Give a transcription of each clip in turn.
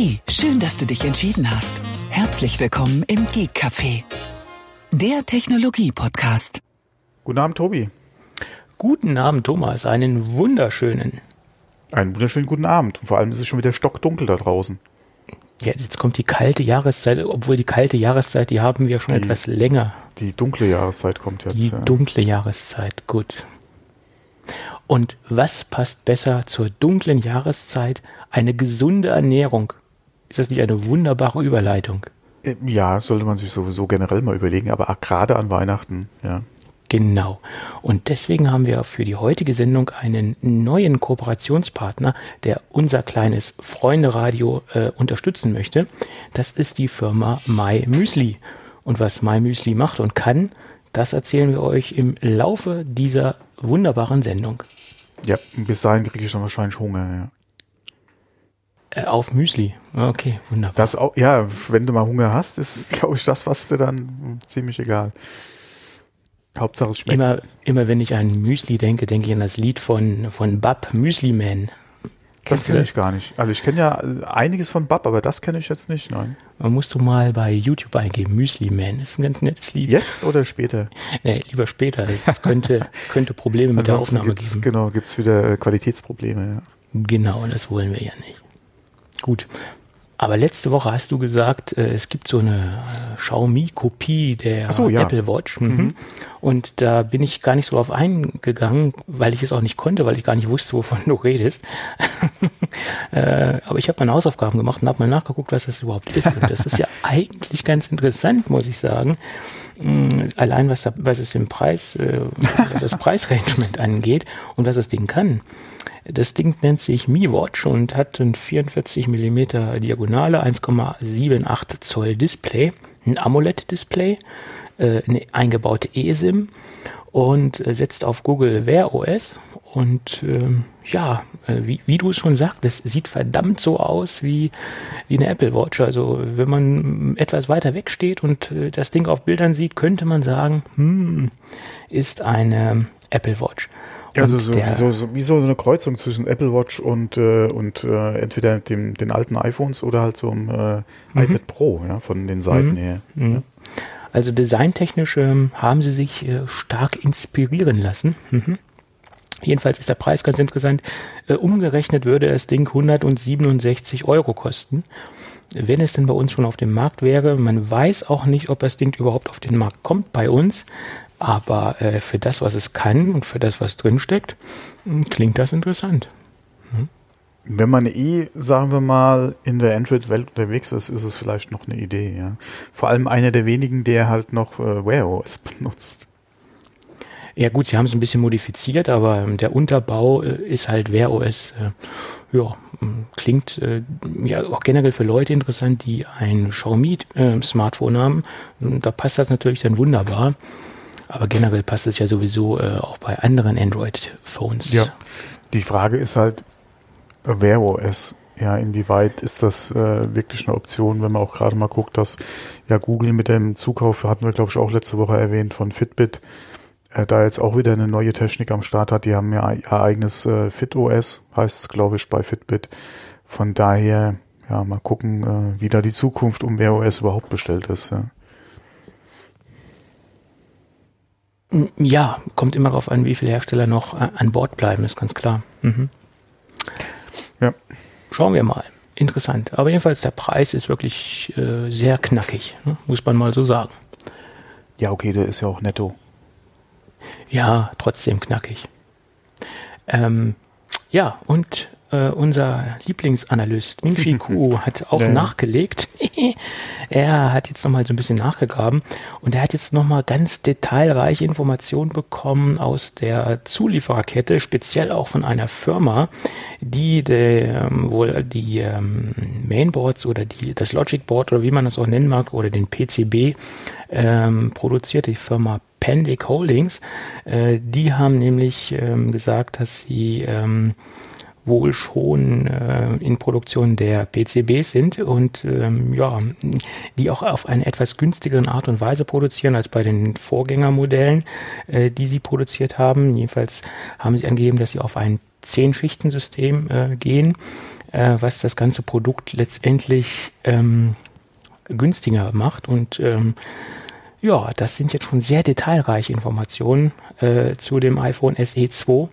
Hey, schön, dass du dich entschieden hast. Herzlich willkommen im Geek Café, der Technologie-Podcast. Guten Abend, Tobi. Guten Abend, Thomas. Einen wunderschönen. Einen wunderschönen guten Abend. Und vor allem ist es schon wieder stockdunkel da draußen. Ja, jetzt kommt die kalte Jahreszeit, obwohl die kalte Jahreszeit, die haben wir schon Die- etwas länger. Die dunkle Jahreszeit kommt jetzt. Die ja. dunkle Jahreszeit, gut. Und was passt besser zur dunklen Jahreszeit? Eine gesunde Ernährung. Ist das nicht eine wunderbare Überleitung? Äh, ja, sollte man sich sowieso generell mal überlegen, aber gerade an Weihnachten, ja. Genau. Und deswegen haben wir für die heutige Sendung einen neuen Kooperationspartner, der unser kleines Freunde-Radio äh, unterstützen möchte. Das ist die Firma My Müsli. Und was My Müsli macht und kann, das erzählen wir euch im Laufe dieser wunderbaren Sendung. Ja, bis dahin kriege ich dann wahrscheinlich Hunger, ja. Auf Müsli. Okay, wunderbar. Das auch, ja, wenn du mal Hunger hast, ist, glaube ich, das, was dir dann ziemlich egal. Hauptsache es schmeckt. Immer, immer wenn ich an Müsli denke, denke ich an das Lied von, von Bab, Müsli Man. das Kennst du kenne ich gar nicht. Also ich kenne ja äh, einiges von Bab, aber das kenne ich jetzt nicht, nein. Man musst du mal bei YouTube eingeben, Müsli Man. Das ist ein ganz nettes Lied. Jetzt oder später? Nee, lieber später. Es könnte, könnte Probleme mit der Ansonsten Aufnahme geben. Genau, gibt's wieder äh, Qualitätsprobleme, ja. Genau, das wollen wir ja nicht. Gut. Aber letzte Woche hast du gesagt, äh, es gibt so eine äh, Xiaomi-Kopie der so, ja. Apple Watch. Mhm. Und da bin ich gar nicht so drauf eingegangen, weil ich es auch nicht konnte, weil ich gar nicht wusste, wovon du redest. äh, aber ich habe meine Hausaufgaben gemacht und habe mal nachgeguckt, was das überhaupt ist. Und das ist ja eigentlich ganz interessant, muss ich sagen. Mm, Allein was, da, was es im Preis, was das Preisrangement angeht und was das Ding kann. Das Ding nennt sich Mi Watch und hat ein 44 mm Diagonale, 1,78 Zoll Display, ein AMOLED-Display, äh, eine eingebaute eSIM und äh, setzt auf Google Wear OS. Und ähm, ja, äh, wie, wie du es schon sagtest, sieht verdammt so aus wie, wie eine Apple Watch. Also wenn man etwas weiter weg steht und das Ding auf Bildern sieht, könnte man sagen, hm, ist eine Apple Watch. Ja, also so, so, so, wie so eine Kreuzung zwischen Apple Watch und, äh, und äh, entweder dem, den alten iPhones oder halt so einem äh, Mhm. iPad Pro, ja, von den Seiten her. Ja. Also designtechnisch ähm, haben sie sich äh, stark inspirieren lassen. Mhm. Jedenfalls ist der Preis ganz interessant. Äh, umgerechnet würde das Ding 167 Euro kosten. Wenn es denn bei uns schon auf dem Markt wäre, man weiß auch nicht, ob das Ding überhaupt auf den Markt kommt bei uns. Aber äh, für das, was es kann und für das, was drinsteckt, mh, klingt das interessant. Wenn man eh, sagen wir mal, in der Android-Welt unterwegs ist, ist es vielleicht noch eine Idee, ja. Vor allem einer der wenigen, der halt noch äh, Wear OS benutzt. Ja gut, sie haben es ein bisschen modifiziert, aber ähm, der Unterbau äh, ist halt Wear OS. Äh, ja, ähm, klingt äh, ja auch generell für Leute interessant, die ein Xiaomi äh, Smartphone haben. Da passt das natürlich dann wunderbar. Aber generell passt es ja sowieso äh, auch bei anderen Android-Phones. Ja. Die Frage ist halt, äh, Wear OS. Ja, inwieweit ist das äh, wirklich eine Option, wenn man auch gerade mal guckt, dass ja Google mit dem Zukauf, hatten wir glaube ich auch letzte Woche erwähnt, von Fitbit, äh, da jetzt auch wieder eine neue Technik am Start hat. Die haben ja ihr eigenes äh, FitOS, heißt es glaube ich bei Fitbit. Von daher, ja, mal gucken, äh, wie da die Zukunft um Wear OS überhaupt bestellt ist. Ja. Ja, kommt immer darauf an, wie viele Hersteller noch äh, an Bord bleiben, ist ganz klar. Mhm. ja. Schauen wir mal. Interessant. Aber jedenfalls, der Preis ist wirklich äh, sehr knackig, ne? muss man mal so sagen. Ja, okay, der ist ja auch netto. Ja, trotzdem knackig. Ähm, ja, und äh, unser Lieblingsanalyst Ming Chi Kuo hat auch Ja, nachgelegt. er hat jetzt nochmal so ein bisschen nachgegraben und er hat jetzt nochmal ganz detailreiche Informationen bekommen aus der Zuliefererkette, speziell auch von einer Firma, die der, ähm, wohl die ähm, Mainboards oder die, das Logic Board oder wie man das auch nennen mag oder den PCB ähm, produziert, die Firma Pendic Holdings. Äh, die haben nämlich ähm, gesagt, dass sie ähm, wohl schon äh, in Produktion der PCBs sind und ähm, ja, die auch auf eine etwas günstigeren Art und Weise produzieren als bei den Vorgängermodellen, äh, die sie produziert haben. Jedenfalls haben sie angegeben, dass sie auf ein Zehn-Schichten-System äh, gehen. äh, was das ganze Produkt letztendlich ähm, günstiger macht. Und ähm, ja, das sind jetzt schon sehr detailreiche Informationen äh, zu dem iPhone SE 2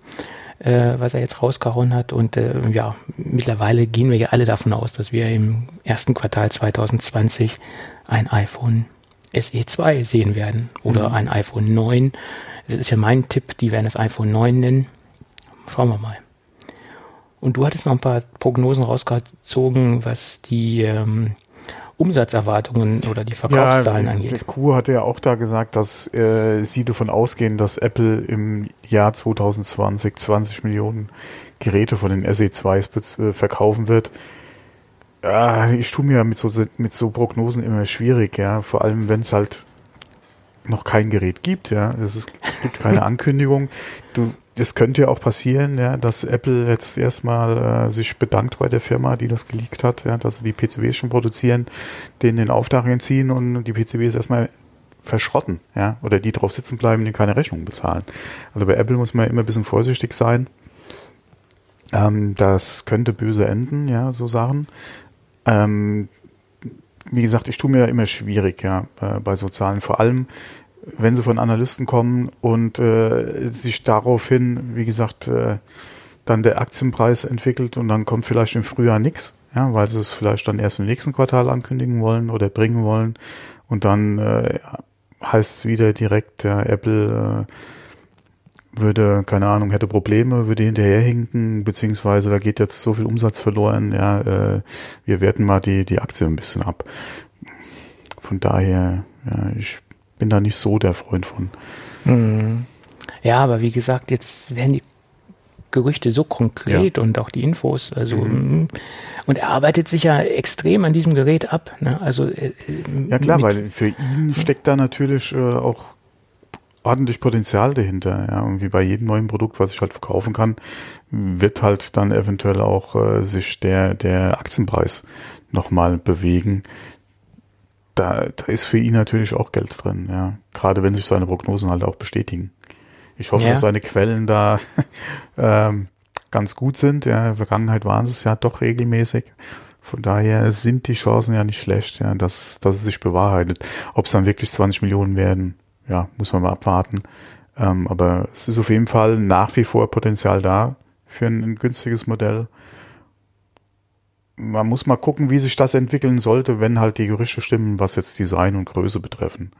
äh, was er jetzt rausgehauen hat. Und äh, ja, mittlerweile gehen wir ja alle davon aus, dass wir im ersten Quartal 2020 ein iPhone SE 2 sehen werden oder mhm. ein iPhone 9. Das ist ja mein Tipp, die werden das iPhone 9 nennen. Schauen wir mal. Und du hattest noch ein paar Prognosen rausgezogen, was die ähm, Umsatzerwartungen oder die Verkaufszahlen ja, angeht. Kuh hatte ja auch da gesagt, dass äh, sie davon ausgehen, dass Apple im Jahr 2020 20 Millionen Geräte von den SE2s äh, verkaufen wird. Ja, ich tue mir mit so, mit so Prognosen immer schwierig, ja. Vor allem, wenn es halt noch kein Gerät gibt, ja. Es gibt keine Ankündigung. Du, das könnte ja auch passieren, ja, dass Apple jetzt erstmal äh, sich bedankt bei der Firma, die das geleakt hat, ja, dass sie die PCBs schon produzieren, denen den Auftrag entziehen und die PCBs erstmal verschrotten, ja, oder die drauf sitzen bleiben, die keine Rechnung bezahlen. Also bei Apple muss man immer ein bisschen vorsichtig sein. Ähm, das könnte böse enden, ja, so Sachen. Ähm, wie gesagt, ich tue mir da immer schwierig, ja, äh, bei so Zahlen. Vor allem, wenn sie von Analysten kommen und äh, sich daraufhin, wie gesagt, äh, dann der Aktienpreis entwickelt und dann kommt vielleicht im Frühjahr nichts, ja, weil sie es vielleicht dann erst im nächsten Quartal ankündigen wollen oder bringen wollen und dann äh, heißt es wieder direkt, ja, Apple äh, würde, keine Ahnung, hätte Probleme, würde hinterherhinken, beziehungsweise da geht jetzt so viel Umsatz verloren, ja, äh, wir werten mal die, die Aktie ein bisschen ab. Von daher, ja, ich bin da nicht so der Freund von. Mhm. Ja, aber wie gesagt, jetzt werden die Gerüchte so konkret ja. und auch die Infos, also mhm. Mm, und er arbeitet sich ja extrem an diesem Gerät ab. Ne? Also äh, ja klar, weil für ihn steckt da natürlich äh, auch ordentlich Potenzial dahinter. Ja, und wie bei jedem neuen Produkt, was ich halt verkaufen kann, wird halt dann eventuell auch äh, sich der der Aktienpreis nochmal bewegen da, da ist für ihn natürlich auch Geld drin, ja. Gerade wenn sich seine Prognosen halt auch bestätigen. Ich hoffe, ja. dass seine Quellen da ähm, ganz gut sind. Ja, in der Vergangenheit waren es ja doch regelmäßig. Von daher sind die Chancen ja nicht schlecht, ja, dass, dass es sich bewahrheitet. Ob es dann wirklich 20 Millionen werden, ja, muss man mal abwarten. Ähm, aber es ist auf jeden Fall nach wie vor Potenzial da für ein, ein günstiges Modell man muss mal gucken, wie sich das entwickeln sollte, wenn halt die Gerüchte stimmen, was jetzt Design und Größe betreffen.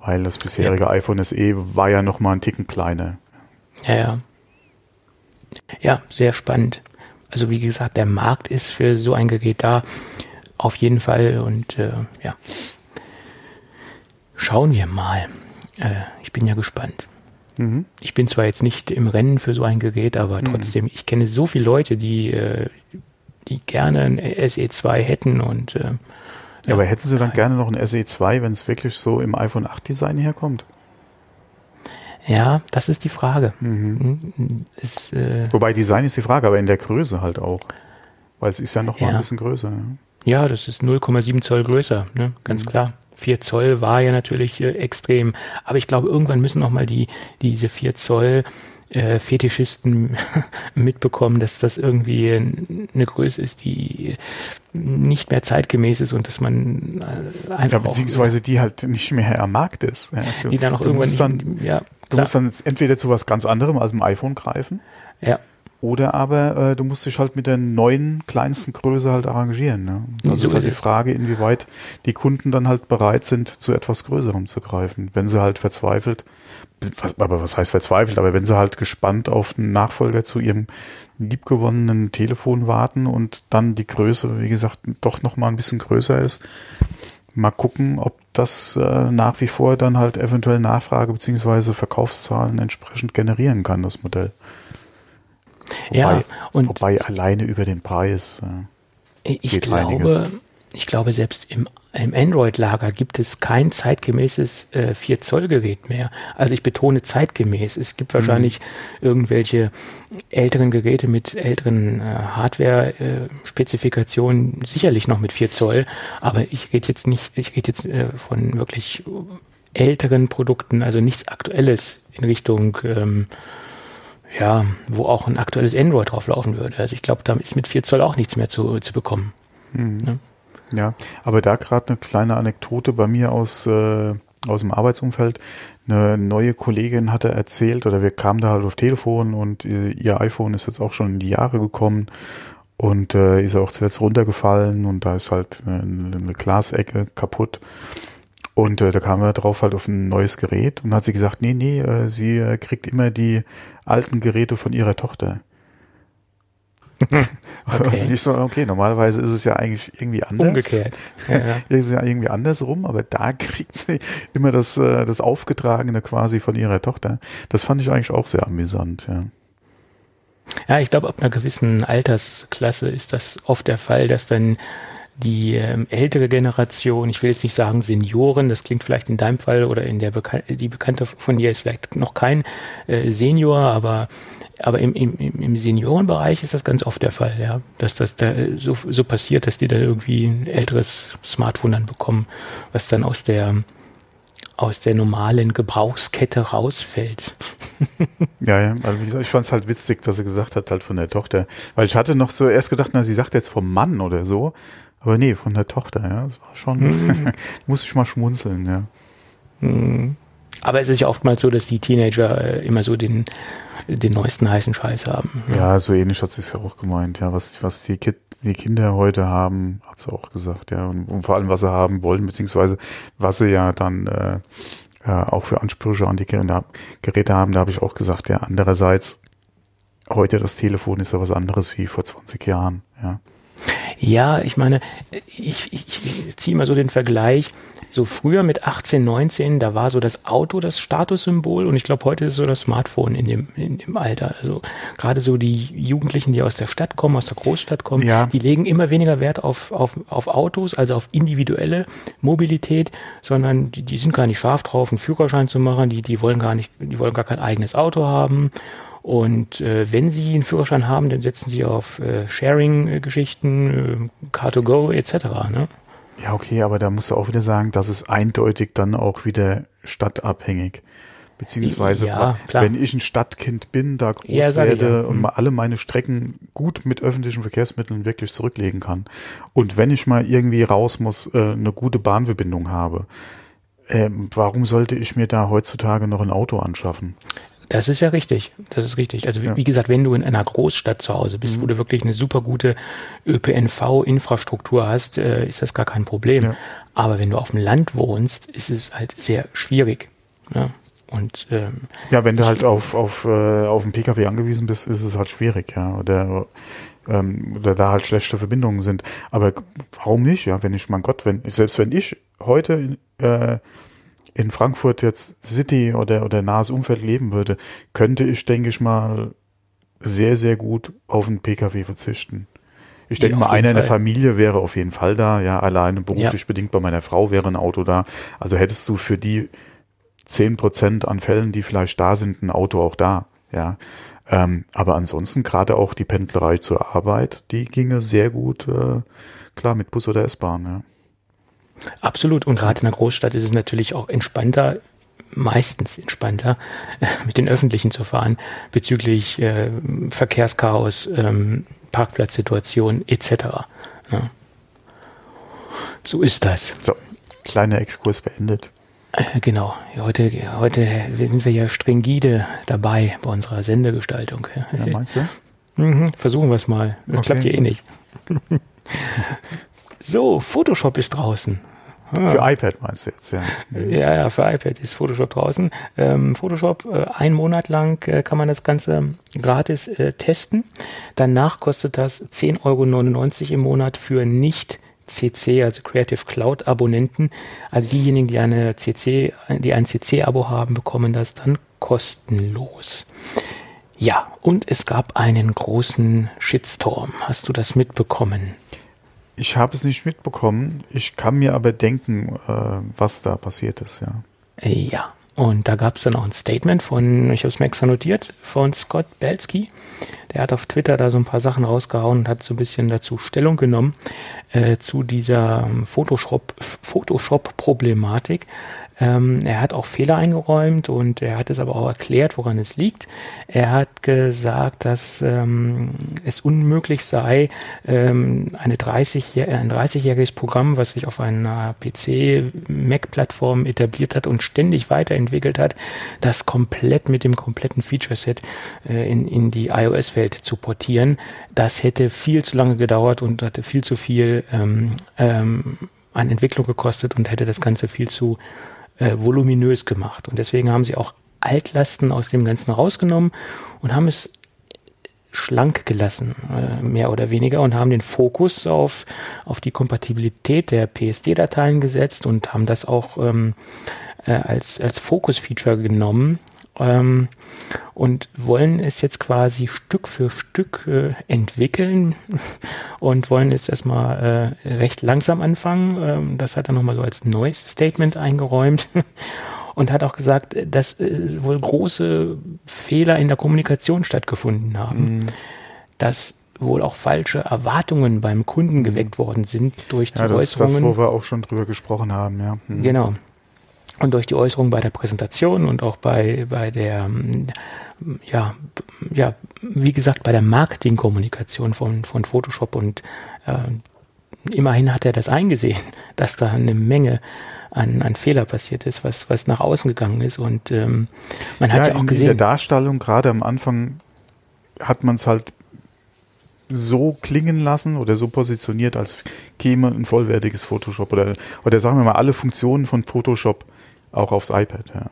Weil das bisherige ja. iPhone SE war ja noch mal ein Ticken kleiner. Ja, ja. Ja, sehr spannend. Also wie gesagt, der Markt ist für so ein Gerät da. Auf jeden Fall. Und äh, ja. Schauen wir mal. Äh, ich bin ja gespannt. Mhm. Ich bin zwar jetzt nicht im Rennen für so ein Gerät, aber mhm. trotzdem, ich kenne so viele Leute, die äh, die gerne ein SE2 hätten und äh, ja, aber hätten Sie dann gerne noch ein SE2, wenn es wirklich so im iPhone 8 Design herkommt? Ja, das ist die Frage. Mhm. Ist, äh, Wobei Design ist die Frage, aber in der Größe halt auch. Weil es ist ja noch mal ja. ein bisschen größer. Ja, ja das ist 0,7 Zoll größer, ne? ganz mhm. klar. 4 Zoll war ja natürlich äh, extrem. Aber ich glaube, irgendwann müssen noch mal die, diese 4 Zoll äh, Fetischisten mitbekommen, dass das irgendwie eine Größe ist, die nicht mehr zeitgemäß ist und dass man äh, einfach. Ja, beziehungsweise die halt nicht mehr am Markt ist. Ja, du, die dann auch irgendwann. Musst dann, ja, du musst dann entweder zu was ganz anderem als dem iPhone greifen. Ja. Oder aber äh, du musst dich halt mit der neuen kleinsten Größe halt arrangieren. Ne? Das so ist halt die Frage, inwieweit die Kunden dann halt bereit sind, zu etwas Größerem zu greifen. Wenn sie halt verzweifelt was, aber was heißt verzweifelt, aber wenn sie halt gespannt auf einen Nachfolger zu ihrem liebgewonnenen Telefon warten und dann die Größe, wie gesagt, doch noch mal ein bisschen größer ist, mal gucken, ob das äh, nach wie vor dann halt eventuell Nachfrage beziehungsweise Verkaufszahlen entsprechend generieren kann, das Modell. Wobei, ja, und wobei alleine über den Preis. Äh, ich glaube, einiges. ich glaube, selbst im im Android-Lager gibt es kein zeitgemäßes äh, 4-Zoll-Gerät mehr. Also ich betone zeitgemäß. Es gibt wahrscheinlich mhm. irgendwelche älteren Geräte mit älteren äh, Hardware-Spezifikationen, sicherlich noch mit 4 Zoll, aber ich rede jetzt nicht, ich rede jetzt äh, von wirklich älteren Produkten, also nichts Aktuelles in Richtung ähm, ja, wo auch ein aktuelles Android drauf laufen würde. Also ich glaube, da ist mit 4 Zoll auch nichts mehr zu, zu bekommen. Mhm. Ne? Ja, aber da gerade eine kleine Anekdote bei mir aus, äh, aus dem Arbeitsumfeld. Eine neue Kollegin hatte erzählt, oder wir kamen da halt auf Telefon und äh, ihr iPhone ist jetzt auch schon in die Jahre gekommen und äh, ist auch zuletzt runtergefallen und da ist halt eine, eine Glasecke kaputt. Und äh, da kamen wir drauf halt auf ein neues Gerät und hat sie gesagt, nee, nee, äh, sie äh, kriegt immer die alten Geräte von ihrer Tochter. okay. Und ich so, okay, normalerweise ist es ja eigentlich irgendwie anders. Umgekehrt. Ja, ja. ist ja irgendwie andersrum, aber da kriegt sie immer das, äh, das Aufgetragene quasi von ihrer Tochter. Das fand ich eigentlich auch sehr amüsant, ja. Ja, ich glaube, ab einer gewissen Altersklasse ist das oft der Fall, dass dann die ähm, ältere Generation, ich will jetzt nicht sagen Senioren, das klingt vielleicht in deinem Fall oder in der Bekan die Bekannte von dir ist vielleicht noch kein äh, Senior, aber aber im, im, im Seniorenbereich ist das ganz oft der Fall, ja, dass das da so, so passiert, dass die dann irgendwie ein älteres Smartphone dann bekommen, was dann aus der aus der normalen Gebrauchskette rausfällt. ja, ja, also wie gesagt, ich fand es halt witzig, dass sie gesagt hat, halt von der Tochter. Weil ich hatte noch so erst gedacht, na, sie sagt jetzt vom Mann oder so. Aber nee, von der Tochter, ja. Das war schon, mhm. muss ich mal schmunzeln, ja. Mhm. Aber es ist ja oftmals so, dass die Teenager äh, immer so den, den neuesten heißen Scheiß haben. Ja, ja so ähnlich hat sie es ja auch gemeint, ja. Was, was die, Kid, die Kinder heute haben, hat sie auch gesagt, ja. Und, und, vor allem, was sie haben wollen, beziehungsweise was sie ja dann äh, äh, auch für Ansprüche an die Geräte haben, da habe ich auch gesagt, ja, andererseits, heute das Telefon ist ja was anderes wie vor 20 Jahren, ja. Ja, ich meine, ich, ich, ich ziehe mal so den Vergleich. So früher mit 18, 19, da war so das Auto das Statussymbol und ich glaube, heute ist es so das Smartphone in dem, in dem Alter. Also gerade so die Jugendlichen, die aus der Stadt kommen, aus der Großstadt kommen, ja. die legen immer weniger Wert auf, auf, auf Autos, also auf individuelle Mobilität, sondern die, die sind gar nicht scharf drauf, einen Führerschein zu machen, die, die wollen gar nicht, die wollen gar kein eigenes Auto haben und äh, wenn Sie einen Führerschein haben, dann setzen Sie auf äh, Sharing-Geschichten, äh, Car2Go etc. Ne? Ja, okay, aber da musst du auch wieder sagen, das ist eindeutig dann auch wieder stadtabhängig. Beziehungsweise, ja, wenn ich ein Stadtkind bin, da groß ja, werde ja. und hm. mal alle meine Strecken gut mit öffentlichen Verkehrsmitteln wirklich zurücklegen kann. Und wenn ich mal irgendwie raus muss, äh, eine gute Bahnverbindung habe, äh, warum sollte ich mir da heutzutage noch ein Auto anschaffen? Das ist ja richtig. Das ist richtig. Also ja. wie gesagt, wenn du in einer Großstadt zu Hause bist, mhm. wo du wirklich eine super gute ÖPNV-Infrastruktur hast, äh, ist das gar kein Problem. Ja. Aber wenn du auf dem Land wohnst, ist es halt sehr schwierig. Ne? Und ähm, ja, wenn du halt auf auf äh, auf den PKW angewiesen bist, ist es halt schwierig, ja. Oder ähm, oder da halt schlechte Verbindungen sind. Aber warum nicht? Ja, wenn ich, mein Gott, wenn selbst wenn ich heute äh, in Frankfurt jetzt City oder, oder nahes Umfeld leben würde, könnte ich, denke ich mal, sehr, sehr gut auf einen Pkw verzichten. Ich denke mal, einer in der Familie wäre auf jeden Fall da, ja, alleine beruflich ja. bedingt bei meiner Frau wäre ein Auto da. Also hättest du für die zehn Prozent an Fällen, die vielleicht da sind, ein Auto auch da, ja. Ähm, aber ansonsten gerade auch die Pendlerei zur Arbeit, die ginge sehr gut, äh, klar, mit Bus oder S-Bahn, ja. Absolut. Und gerade in der Großstadt ist es natürlich auch entspannter, meistens entspannter, mit den Öffentlichen zu fahren, bezüglich äh, Verkehrschaos, ähm, Parkplatzsituation etc. Ja. So ist das. So, kleiner Exkurs beendet. Äh, genau. Heute, heute sind wir ja stringide dabei bei unserer Sendegestaltung. Ja, meinst du? Mhm, versuchen wir es mal. Das okay. klappt ja eh nicht. so, Photoshop ist draußen. Für ah. iPad meinst du jetzt, ja. Ja, ja, für iPad ist Photoshop draußen. Ähm, Photoshop, äh, ein Monat lang äh, kann man das Ganze gratis äh, testen. Danach kostet das 10,99 Euro im Monat für nicht CC, also Creative Cloud Abonnenten. Also diejenigen, die eine CC, die ein CC-Abo haben, bekommen das dann kostenlos. Ja, und es gab einen großen Shitstorm. Hast du das mitbekommen? Ich habe es nicht mitbekommen. Ich kann mir aber denken, äh, was da passiert ist, ja. Ja, und da gab es dann auch ein Statement von, ich habe es mir extra notiert, von Scott Belsky. Der hat auf Twitter da so ein paar Sachen rausgehauen und hat so ein bisschen dazu Stellung genommen äh, zu dieser Photoshop-Problematik. Photoshop Ähm, er hat auch Fehler eingeräumt und er hat es aber auch erklärt, woran es liegt. Er hat gesagt, dass ähm, es unmöglich sei, ähm, eine 30, ein 30-jähriges Programm, was sich auf einer PC-Mac-Plattform etabliert hat und ständig weiterentwickelt hat, das komplett mit dem kompletten Feature-Set äh, in, in die iOS-Welt zu portieren. Das hätte viel zu lange gedauert und hatte viel zu viel ähm, ähm, an Entwicklung gekostet und hätte das Ganze viel zu äh, voluminös gemacht. Und deswegen haben sie auch Altlasten aus dem Ganzen rausgenommen und haben es schlank gelassen, äh, mehr oder weniger, und haben den Fokus auf, auf die Kompatibilität der PSD-Dateien gesetzt und haben das auch ähm, äh, als, als Fokus-Feature genommen ähm, und wollen es jetzt quasi Stück für Stück äh, entwickeln und wollen jetzt erstmal äh, recht langsam anfangen. Ähm, das hat er nochmal so als neues Statement eingeräumt und hat auch gesagt, dass äh, wohl große Fehler in der Kommunikation stattgefunden haben. Mhm. Dass wohl auch falsche Erwartungen beim Kunden geweckt worden sind durch die ja, das Äußerungen. Ist das, wo wir auch schon drüber gesprochen haben, ja. Mhm. Genau. Und durch die Äußerungen bei der Präsentation und auch bei, bei der, ja, ja, wie gesagt, bei der Marketingkommunikation von, von Photoshop und äh, immerhin hat er das eingesehen, dass da eine Menge an, an Fehler passiert ist, was, was nach außen gegangen ist. Und ähm, man hat ja, ja auch in, gesehen. In der Darstellung, gerade am Anfang, hat man es halt so klingen lassen oder so positioniert, als käme ein vollwertiges Photoshop oder, oder sagen wir mal alle Funktionen von Photoshop auch aufs iPad, ja.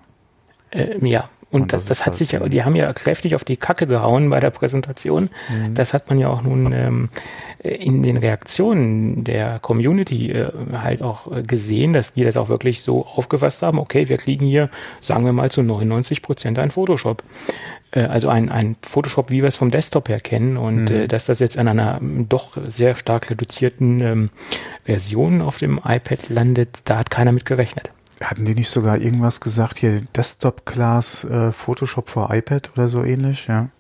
Ähm, ja, und, und das, das, das hat halt, sich ja, die haben ja kräftig auf die Kacke gehauen bei der Präsentation. Mhm. Das hat man ja auch nun ähm, in den Reaktionen der Community äh, halt auch äh, gesehen, dass die das auch wirklich so aufgefasst haben, okay, wir kriegen hier, sagen wir mal, zu 99 Prozent ein Photoshop. Äh, also ein, ein Photoshop, wie wir es vom Desktop her kennen und mhm. äh, dass das jetzt an einer doch sehr stark reduzierten ähm, Version auf dem iPad landet, da hat keiner mit gerechnet. Hatten die nicht sogar irgendwas gesagt, hier Desktop-Class äh, Photoshop für iPad oder so ähnlich, ja?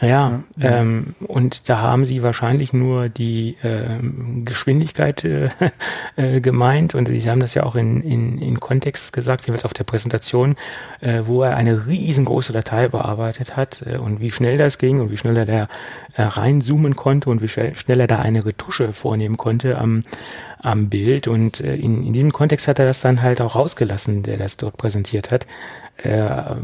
Ja, ja. Ähm, und da haben sie wahrscheinlich nur die ähm, Geschwindigkeit äh, äh, gemeint und sie haben das ja auch in, in, in Kontext gesagt, jeweils auf der Präsentation, äh, wo er eine riesengroße Datei bearbeitet hat äh, und wie schnell das ging und wie schnell er da äh, reinzoomen konnte und wie schnell, schnell er da eine Retusche vornehmen konnte am, am Bild und äh, in, in diesem Kontext hat er das dann halt auch rausgelassen, der das dort präsentiert hat. Äh,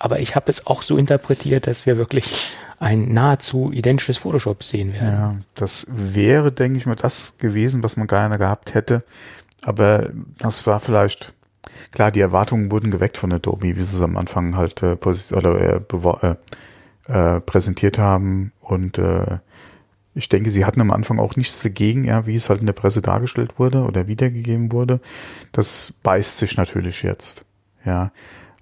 aber ich habe es auch so interpretiert, dass wir wirklich ein nahezu identisches Photoshop sehen werden. Ja, das wäre, denke ich mal, das gewesen, was man gerne gehabt hätte. Aber das war vielleicht, klar, die Erwartungen wurden geweckt von Adobe, wie sie es am Anfang halt äh, oder, äh, äh, äh, präsentiert haben. Und äh, ich denke, sie hatten am Anfang auch nichts dagegen, ja, wie es halt in der Presse dargestellt wurde oder wiedergegeben wurde. Das beißt sich natürlich jetzt. Ja,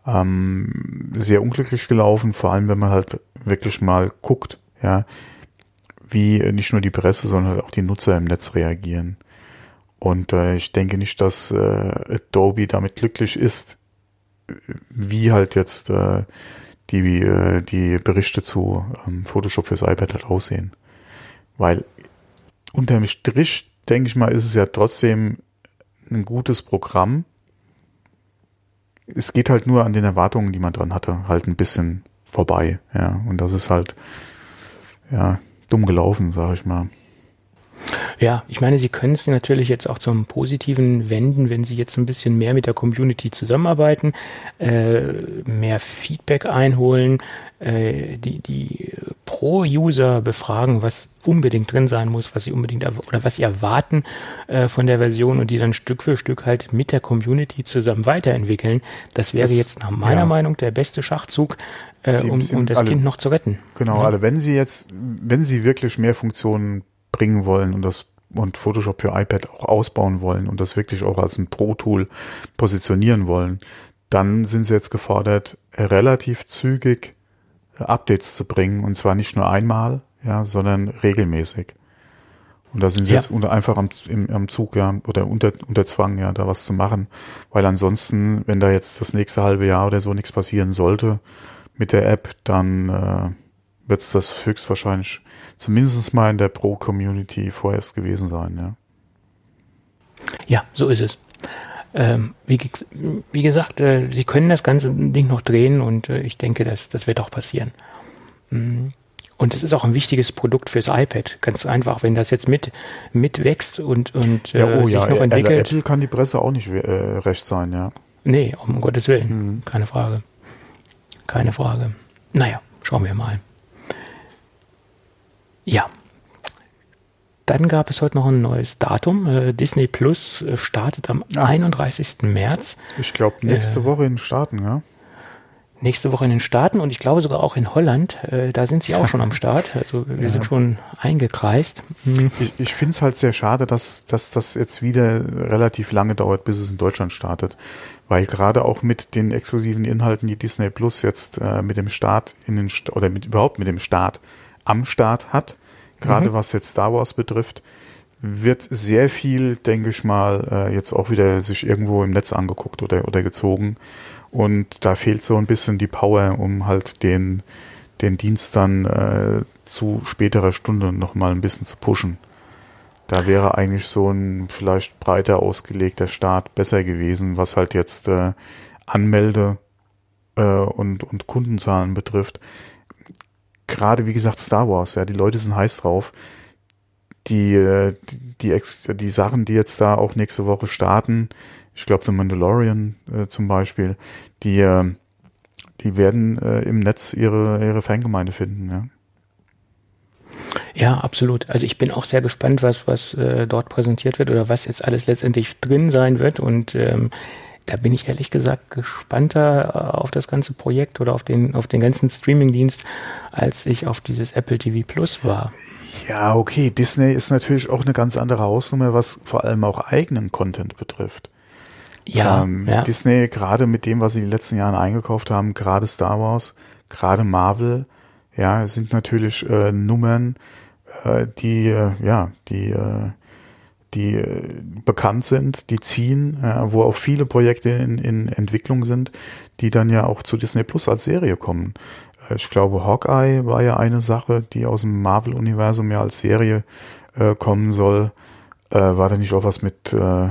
ähm, sehr unglücklich gelaufen, vor allem wenn man halt wirklich mal guckt, ja, wie nicht nur die Presse, sondern halt auch die Nutzer im Netz reagieren. Und äh, ich denke nicht, dass äh, Adobe damit glücklich ist, wie halt jetzt äh, die, äh, die Berichte zu ähm, Photoshop fürs iPad halt aussehen. Weil unterm Strich, denke ich mal, ist es ja trotzdem ein gutes Programm, es geht halt nur an den Erwartungen, die man dran hatte, halt ein bisschen vorbei. Ja, und das ist halt ja dumm gelaufen, sage ich mal. Ja, ich meine, Sie können es natürlich jetzt auch zum Positiven wenden, wenn Sie jetzt ein bisschen mehr mit der Community zusammenarbeiten, äh, mehr Feedback einholen, äh, die, die Pro-User befragen, was unbedingt drin sein muss, was sie unbedingt oder was sie erwarten äh, von der Version und die dann Stück für Stück halt mit der Community zusammen weiterentwickeln. Das wäre das, jetzt nach meiner ja. Meinung der beste Schachzug, äh, um, um das alle, Kind noch zu retten. Genau, ja? also wenn Sie jetzt, wenn Sie wirklich mehr Funktionen bringen wollen und das und Photoshop für iPad auch ausbauen wollen und das wirklich auch als ein Pro-Tool positionieren wollen, dann sind sie jetzt gefordert, relativ zügig Updates zu bringen und zwar nicht nur einmal, ja, sondern regelmäßig. Und da sind sie ja. jetzt unter, einfach am, im, am Zug, ja, oder unter, unter Zwang, ja, da was zu machen. Weil ansonsten, wenn da jetzt das nächste halbe Jahr oder so nichts passieren sollte mit der App, dann äh, wird es das höchstwahrscheinlich zumindest mal in der Pro-Community vorerst gewesen sein, ja. Ja, so ist es. Ähm, wie, wie, gesagt, äh, sie können das ganze Ding noch drehen und äh, ich denke, das, das wird auch passieren. Mm. Und es ist auch ein wichtiges Produkt fürs iPad. Ganz einfach, wenn das jetzt mit mitwächst und und ja, oh, äh, sich ja, noch entwickelt. Apple kann die Presse auch nicht äh, recht sein, ja. Nee, um Gottes Willen, mhm. keine Frage, keine Frage. Naja, schauen wir mal. Ja, dann gab es heute noch ein neues Datum. Äh, Disney Plus äh, startet am Ach. 31. März. Ich glaube, nächste äh, Woche in den Staaten, ja? Nächste Woche in den Staaten und ich glaube sogar auch in Holland. Äh, da sind sie auch schon am Start. Also wir ja. sind schon eingekreist. Hm. Ich, ich finde es halt sehr schade, dass, dass das jetzt wieder relativ lange dauert, bis es in Deutschland startet. Weil gerade auch mit den exklusiven Inhalten, die Disney Plus jetzt äh, mit dem Start in den St oder mit, überhaupt mit dem Start am Start hat, gerade mhm. was jetzt Star Wars betrifft, wird sehr viel, denke ich mal, äh, jetzt auch wieder sich irgendwo im Netz angeguckt oder, oder gezogen. Und da fehlt so ein bisschen die Power, um halt den, den Dienst dann äh, zu späterer Stunde nochmal ein bisschen zu pushen. Da wäre eigentlich so ein vielleicht breiter ausgelegter Start besser gewesen, was halt jetzt äh, Anmelde äh, und, und Kundenzahlen betrifft gerade wie gesagt Star Wars, ja, die Leute sind heiß drauf. Die, äh, die, die, die Sachen, die jetzt da auch nächste Woche starten, ich glaube The Mandalorian äh, zum Beispiel, die, äh, die werden äh, im Netz ihre, ihre Fangemeinde finden, ja. Ja, absolut. Also ich bin auch sehr gespannt, was, was äh, dort präsentiert wird oder was jetzt alles letztendlich drin sein wird. Und ähm, da bin ich ehrlich gesagt gespannter äh, auf das ganze Projekt oder auf den, auf den ganzen Streamingdienst, als ich auf dieses Apple TV Plus war. Ja, okay. Disney ist natürlich auch eine ganz andere Hausnummer, was vor allem auch eigenen Content betrifft. Ja, ähm, ja. Disney, gerade mit dem, was sie in den letzten Jahren eingekauft haben, gerade Star Wars, gerade Marvel, ja, sind natürlich äh, Nummern, äh, die, äh, ja, die, äh, die äh, bekannt sind, die ziehen, äh, wo auch viele Projekte in, in Entwicklung sind, die dann ja auch zu Disney Plus als Serie kommen. Äh, ich glaube, Hawkeye war ja eine Sache, die aus dem Marvel-Universum ja als Serie äh, kommen soll. Äh, war da nicht auch was mit, äh,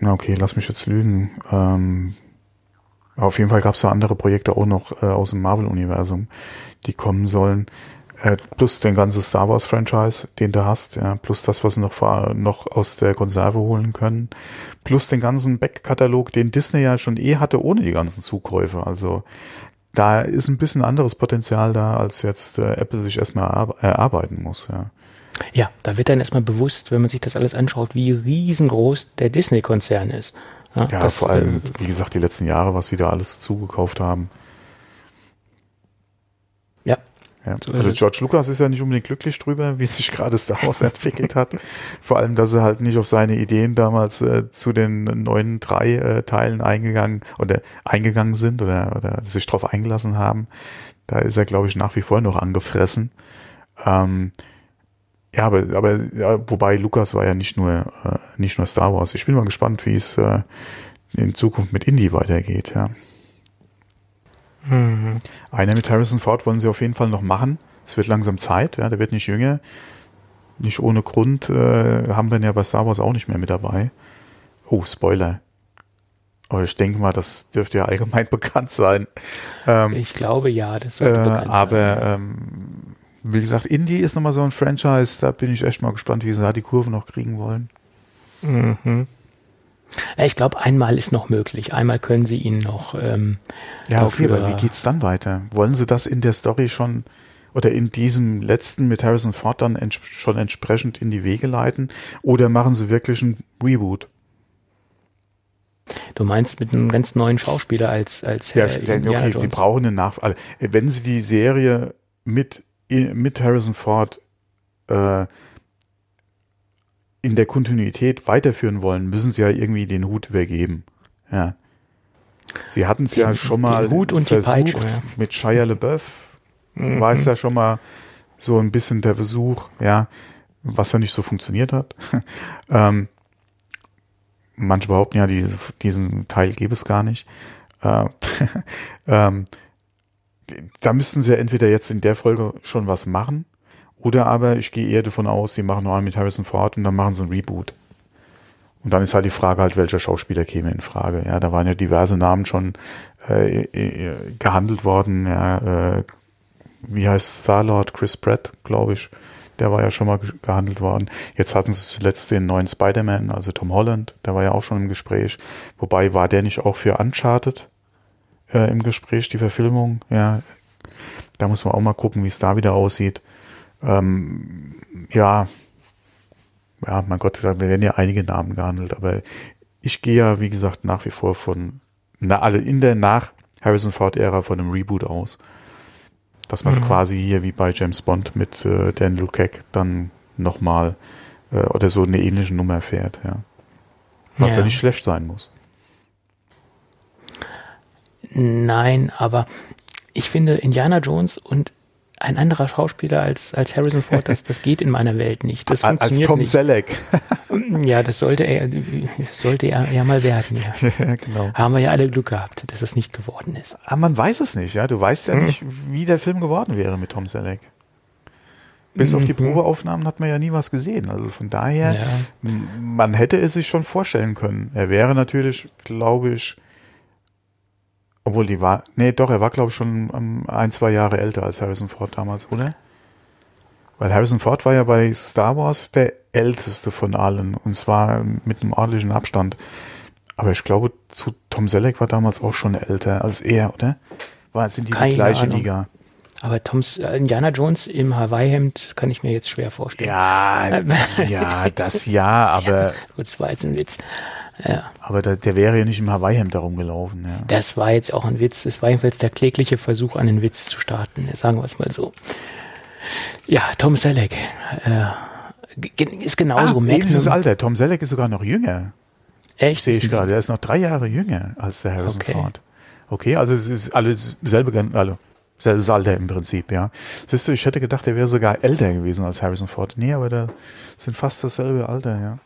na okay, lass mich jetzt lügen. Ähm, auf jeden Fall gab es da andere Projekte auch noch äh, aus dem Marvel-Universum, die kommen sollen. Äh, plus den ganzen Star Wars Franchise, den du hast, ja, plus das, was sie noch, noch aus der Konserve holen können, plus den ganzen Backkatalog, den Disney ja schon eh hatte, ohne die ganzen Zukäufe. Also da ist ein bisschen anderes Potenzial da, als jetzt äh, Apple sich erstmal erarbeiten muss, ja. Ja, da wird dann erstmal bewusst, wenn man sich das alles anschaut, wie riesengroß der Disney-Konzern ist. Ja, ja das, vor allem, äh, wie gesagt, die letzten Jahre, was sie da alles zugekauft haben. Ja. Also George Lucas ist ja nicht unbedingt glücklich drüber, wie sich gerade Star Wars entwickelt hat. Vor allem, dass sie halt nicht auf seine Ideen damals äh, zu den neuen drei äh, Teilen eingegangen oder eingegangen sind oder, oder sich drauf eingelassen haben. Da ist er, glaube ich, nach wie vor noch angefressen. Ähm, ja, aber, aber ja, wobei Lucas war ja nicht nur äh, nicht nur Star Wars. Ich bin mal gespannt, wie es äh, in Zukunft mit Indie weitergeht. Ja. Mhm. Einer mit Harrison Ford wollen sie auf jeden Fall noch machen. Es wird langsam Zeit, ja, der wird nicht jünger. Nicht ohne Grund äh, haben wir ihn ja bei Star Wars auch nicht mehr mit dabei. Oh, Spoiler. Aber ich denke mal, das dürfte ja allgemein bekannt sein. Ähm, ich glaube ja, das sollte äh, bekannt aber, sein. Aber ähm, wie gesagt, Indie ist nochmal so ein Franchise, da bin ich echt mal gespannt, wie sie da die Kurve noch kriegen wollen. Mhm. Ich glaube, einmal ist noch möglich. Einmal können sie ihn noch. Ähm, ja, okay, aber wie geht's dann weiter? Wollen sie das in der Story schon oder in diesem letzten mit Harrison Ford dann ents schon entsprechend in die Wege leiten? Oder machen sie wirklich ein Reboot? Du meinst mit einem ganz neuen Schauspieler als als ja, Herr okay, Jones. sie brauchen eine Nachfrage. Also, wenn sie die Serie mit mit Harrison Ford äh, in der Kontinuität weiterführen wollen, müssen sie ja irgendwie den Hut übergeben. Ja. Sie hatten es ja schon mal Hut und versucht die Peitsche, ja. mit Shia LeBeouf. Mhm. War es ja schon mal so ein bisschen der Versuch, ja, was ja nicht so funktioniert hat. ähm, manche behaupten ja, diese, diesen Teil gäbe es gar nicht. Äh, ähm, da müssten sie ja entweder jetzt in der Folge schon was machen oder aber ich gehe eher davon aus, sie machen noch einen mit Harrison Ford und dann machen sie ein Reboot. Und dann ist halt die Frage halt, welcher Schauspieler käme in Frage. Ja, da waren ja diverse Namen schon äh, äh, gehandelt worden. Ja, äh, wie heißt Starlord? Chris Pratt, glaube ich. Der war ja schon mal gehandelt worden. Jetzt hatten sie zuletzt den neuen Spider-Man, also Tom Holland. Der war ja auch schon im Gespräch. Wobei war der nicht auch für Uncharted äh, im Gespräch, die Verfilmung? Ja, da muss man auch mal gucken, wie es da wieder aussieht. Ähm, ja, ja, mein Gott, da werden ja einige Namen gehandelt, aber ich gehe ja, wie gesagt, nach wie vor von, na, also in der nach Harrison Ford-Ära von einem Reboot aus. Dass man es mhm. quasi hier wie bei James Bond mit äh, Daniel Craig dann nochmal äh, oder so eine ähnliche Nummer fährt, ja. Was ja. ja nicht schlecht sein muss. Nein, aber ich finde Indiana Jones und ein anderer Schauspieler als, als Harrison Ford, das, das geht in meiner Welt nicht. Das funktioniert als Tom nicht. Selleck. ja, das sollte er, sollte er ja mal werden, ja. ja. genau. Haben wir ja alle Glück gehabt, dass es nicht geworden ist. Aber ah, man weiß es nicht, ja. Du weißt ja hm. nicht, wie der Film geworden wäre mit Tom Selleck. Bis mhm. auf die mhm. Probeaufnahmen hat man ja nie was gesehen. Also von daher, ja. man hätte es sich schon vorstellen können. Er wäre natürlich, glaube ich, obwohl die war, nee, doch, er war glaube ich schon um, ein, zwei Jahre älter als Harrison Ford damals, oder? Weil Harrison Ford war ja bei Star Wars der älteste von allen und zwar mit einem ordentlichen Abstand. Aber ich glaube, zu Tom Selleck war damals auch schon älter als er, oder? War, sind die Keine die gleiche Ahnung. Liga? Aber Toms äh, Indiana Jones im Hawaii-Hemd kann ich mir jetzt schwer vorstellen. Ja, ja, das ja, aber. Ja, gut, das war jetzt ein Witz. Ja. Aber da, der wäre ja nicht im Hawaii-Hemd herumgelaufen. Ja. Das war jetzt auch ein Witz. Das war jedenfalls der klägliche Versuch, einen Witz zu starten. Sagen wir es mal so. Ja, Tom Selleck äh, ist genauso. Ah, ähnliches Alter. Tom Selleck ist sogar noch jünger. Echt? Sehe ich gerade. Er ist noch drei Jahre jünger als der Harrison okay. Ford. Okay, also es ist alles selbe, also selbes Alter im Prinzip, ja. Siehst du, ich hätte gedacht, er wäre sogar älter gewesen als Harrison Ford. Nee, aber da sind fast dasselbe Alter, ja.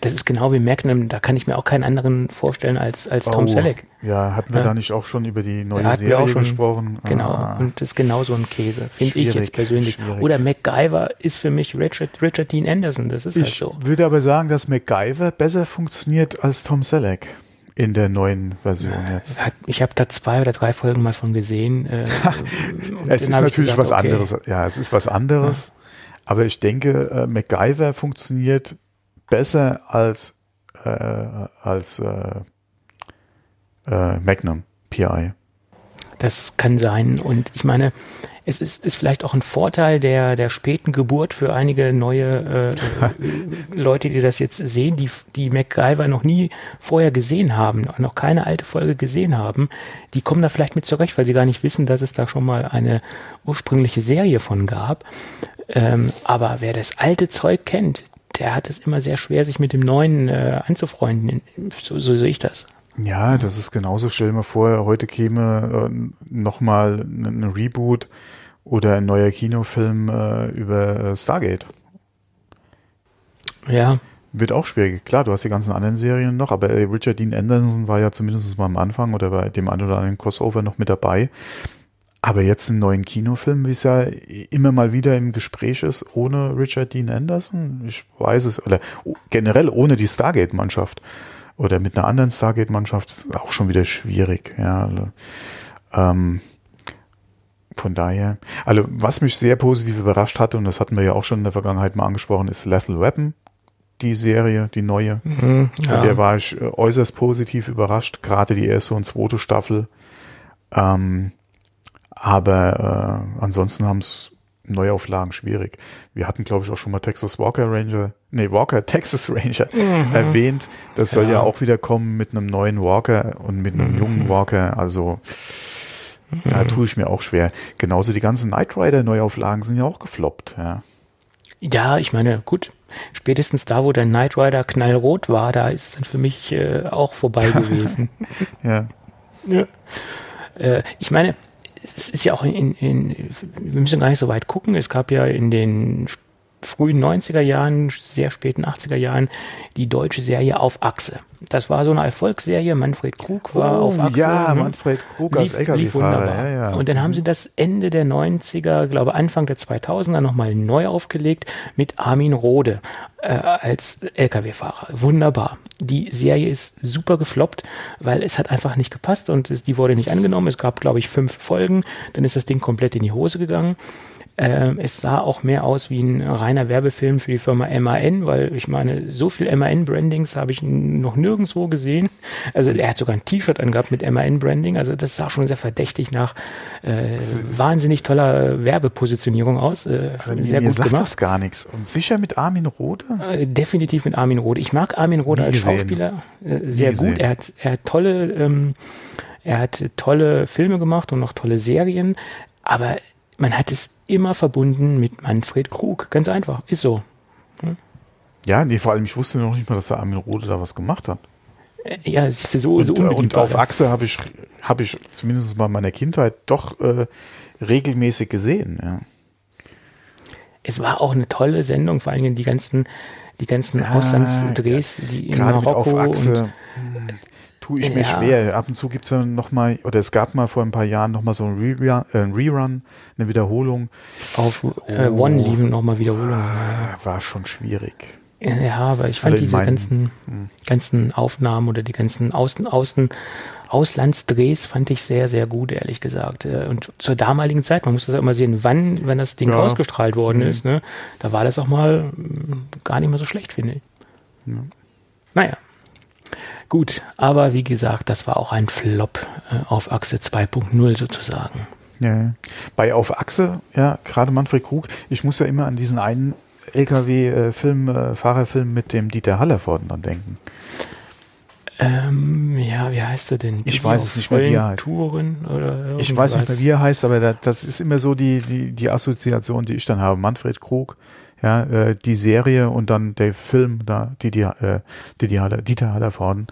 Das ist genau wie Magnum, da kann ich mir auch keinen anderen vorstellen als, als Tom oh, Selleck. Ja, hatten wir ja. da nicht auch schon über die neue Serie auch schon, gesprochen? Genau, ah. und das ist genau so ein Käse, finde ich jetzt persönlich. Schwierig. Oder MacGyver ist für mich Richard, Richard Dean Anderson, das ist halt ich halt so. Ich würde aber sagen, dass MacGyver besser funktioniert als Tom Selleck in der neuen Version jetzt. Ich habe da zwei oder drei Folgen mal von gesehen. Äh, es ist natürlich gesagt, was okay. anderes. Ja, es ist was anderes. Ja. Aber ich denke, äh, MacGyver funktioniert besser als, äh, als äh, äh, Magnum PI. Das kann sein. Und ich meine, es ist, ist vielleicht auch ein Vorteil der, der späten Geburt für einige neue äh, Leute, die das jetzt sehen, die, die MacGyver noch nie vorher gesehen haben, noch keine alte Folge gesehen haben. Die kommen da vielleicht mit zurecht, weil sie gar nicht wissen, dass es da schon mal eine ursprüngliche Serie von gab. Ähm, aber wer das alte Zeug kennt, der hat es immer sehr schwer, sich mit dem Neuen äh, anzufreunden. So, so sehe ich das. Ja, das ist genauso. Stell mir vor, heute käme äh, nochmal ein Reboot oder ein neuer Kinofilm äh, über äh, Stargate. Ja. Wird auch schwierig. Klar, du hast die ganzen anderen Serien noch, aber äh, Richard Dean Anderson war ja zumindest mal am Anfang oder bei dem einen oder anderen Crossover noch mit dabei. Aber jetzt einen neuen Kinofilm, wie es ja immer mal wieder im Gespräch ist, ohne Richard Dean Anderson, ich weiß es, oder generell ohne die Stargate-Mannschaft oder mit einer anderen Stargate-Mannschaft, ist auch schon wieder schwierig. Ja, also, ähm, von daher, also was mich sehr positiv überrascht hatte, und das hatten wir ja auch schon in der Vergangenheit mal angesprochen, ist Lethal Weapon, die Serie, die neue. Mhm, ja. Von der war ich äh, äußerst positiv überrascht, gerade die erste und zweite Staffel. Ähm, aber äh, ansonsten haben es Neuauflagen schwierig. Wir hatten, glaube ich, auch schon mal Texas Walker Ranger, nee, Walker Texas Ranger mhm. erwähnt. Das soll ja. ja auch wieder kommen mit einem neuen Walker und mit einem mhm. jungen Walker. Also mhm. da tue ich mir auch schwer. Genauso die ganzen Knight Rider Neuauflagen sind ja auch gefloppt. Ja, ja ich meine, gut. Spätestens da, wo der Knight Rider knallrot war, da ist es dann für mich äh, auch vorbei gewesen. ja. ja. Äh, ich meine, es ist ja auch in, in, wir müssen gar nicht so weit gucken. Es gab ja in den frühen 90er Jahren, sehr späten 80er Jahren die deutsche Serie Auf Achse. Das war so eine Erfolgsserie. Manfred Krug war oh, auf Achse. Ja, ne? Manfred Krug als lief, lief wunderbar. Ja, ja. Und dann haben sie das Ende der 90er, glaube Anfang der 2000er nochmal neu aufgelegt mit Armin Rohde äh, als LKW-Fahrer. Wunderbar. Die Serie ist super gefloppt, weil es hat einfach nicht gepasst und es, die wurde nicht angenommen. Es gab, glaube ich, fünf Folgen. Dann ist das Ding komplett in die Hose gegangen. Ähm, es sah auch mehr aus wie ein reiner Werbefilm für die Firma MAN, weil ich meine, so viel MAN-Brandings habe ich noch nirgendwo gesehen. Also er hat sogar ein T-Shirt angehabt mit MAN-Branding, also das sah schon sehr verdächtig nach äh, wahnsinnig toller Werbepositionierung aus. Äh, Also sehr mir gut sagt gemacht. das gar nichts. Und sicher mit Armin Rohde? Äh, Definitiv mit Armin Rohde. Ich mag Armin Rohde Nie als gesehen. Schauspieler äh, sehr gesehen. gut. Er hat, er hat tolle, ähm, er hat tolle Filme gemacht und auch tolle Serien, aber man hat es immer verbunden mit Manfred Krug. Ganz einfach, ist so. Ja, nee, vor allem ich wusste noch nicht mal, dass der Armin Rohde da was gemacht hat. Äh, Ja, siehst du, so, Und, so äh, unbedingt und auf. Achse habe ich, habe ich zumindest mal in meiner Kindheit doch äh, regelmäßig gesehen. Ja. Es war auch eine tolle Sendung, vor allen Dingen die ganzen, die ganzen Auslandsdrehs, die in Gerade Marokko auf Achse und hm, tue ich mir Ja. schwer. Ab und zu gibt's ja noch mal, oder es gab mal vor ein paar Jahren noch mal so ein Rerun, äh, Rerun eine Wiederholung. auf äh, Oh. One liefen nochmal Wiederholungen. Ah, War schon schwierig. Ja, aber ich fand Alle diese meinen- ganzen, ganzen Aufnahmen oder die ganzen Außen, Außen, Auslandsdrehs fand ich sehr, sehr gut, ehrlich gesagt. Äh, Und zur damaligen Zeit, man muss das ja immer sehen, wann, wenn das Ding Ja. ausgestrahlt worden ist, ne, da war das auch mal mm, gar nicht mehr so schlecht, finde ich. Naja. Gut, aber wie gesagt, das war auch ein Flop äh, auf Achse 2.0 sozusagen. Ja. Bei Auf Achse, ja, gerade Manfred Krug, ich muss ja immer an diesen einen LKW-Film, äh, Fahrerfilm mit dem Dieter Hallervorden dann denken. Ähm, ja, wie heißt er denn? Ich weiß es nicht mehr, wie er heißt. Touren oder Ich weiß nicht mehr, wie er heißt, aber da, das ist immer so die, die, die Assoziation, die ich dann habe. Manfred Krug, ja, äh, die Serie und dann der Film da, die, die, äh, die, die Haller, Dieter Hallervorden.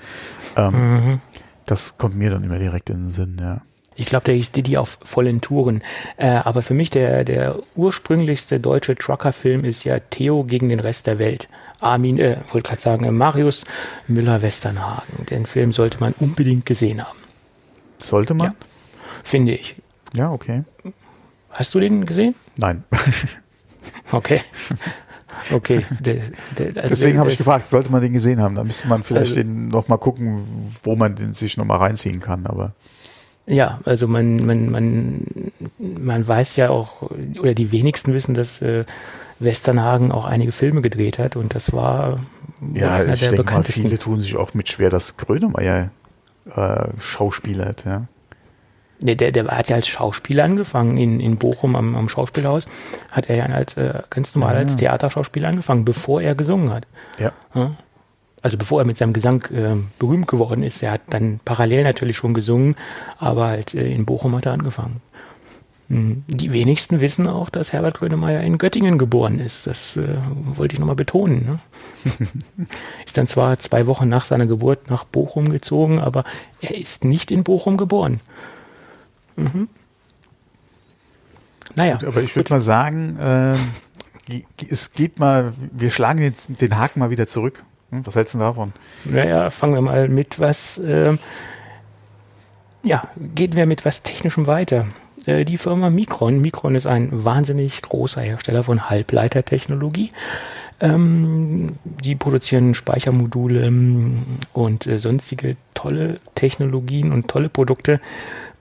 Ähm, Mhm. Das kommt mir dann immer direkt in den Sinn, ja. Ich glaube, der hieß Didi auf vollen Touren. Äh, aber für mich der, der ursprünglichste deutsche Trucker-Film ist ja Theo gegen den Rest der Welt. Armin, äh, wollte gerade sagen, äh, Marius Müller-Westernhagen. Den Film sollte man unbedingt gesehen haben, Sollte man? Ja. finde ich. Ja, okay. Hast du den gesehen? Nein. Okay. Okay. Der, der, also Deswegen habe ich gefragt, sollte man den gesehen haben? Da müsste man vielleicht Also- den noch mal gucken, wo man den sich noch mal reinziehen kann. Aber Ja, also man, man, man, man weiß ja auch, oder die wenigsten wissen, dass äh, Westernhagen auch einige Filme gedreht hat und das war ja, einer ich der denke mal, bekanntesten. viele tun sich auch mit schwer, dass Grönemeyer äh, Schauspieler hat. Ja. Der, der, der hat ja als Schauspieler angefangen in, in Bochum am, am Schauspielhaus. Hat er ja als, äh, ganz normal als Theaterschauspieler angefangen, bevor er gesungen hat. ja. Ja? Also bevor er mit seinem Gesang äh, berühmt geworden ist. Er hat dann parallel natürlich schon gesungen, aber halt äh, in Bochum hat er angefangen. Mhm. Die wenigsten wissen auch, dass Herbert Grönemeyer in Göttingen geboren ist. Das äh, wollte ich nochmal betonen. Ne? ist dann zwar zwei Wochen nach seiner Geburt nach Bochum gezogen, aber er ist nicht in Bochum geboren. Mhm. Naja, Aber ich würde mal sagen, ge- ge- es geht mal, wir schlagen jetzt den Haken mal wieder zurück. Hm, Was hältst du davon? Naja, fangen wir mal mit was, ähm, ja, gehen wir mit was Technischem weiter. Äh, die Firma Micron. Micron ist ein wahnsinnig großer Hersteller von Halbleitertechnologie. Ähm, die produzieren Speichermodule ähm, und äh, sonstige tolle Technologien und tolle Produkte.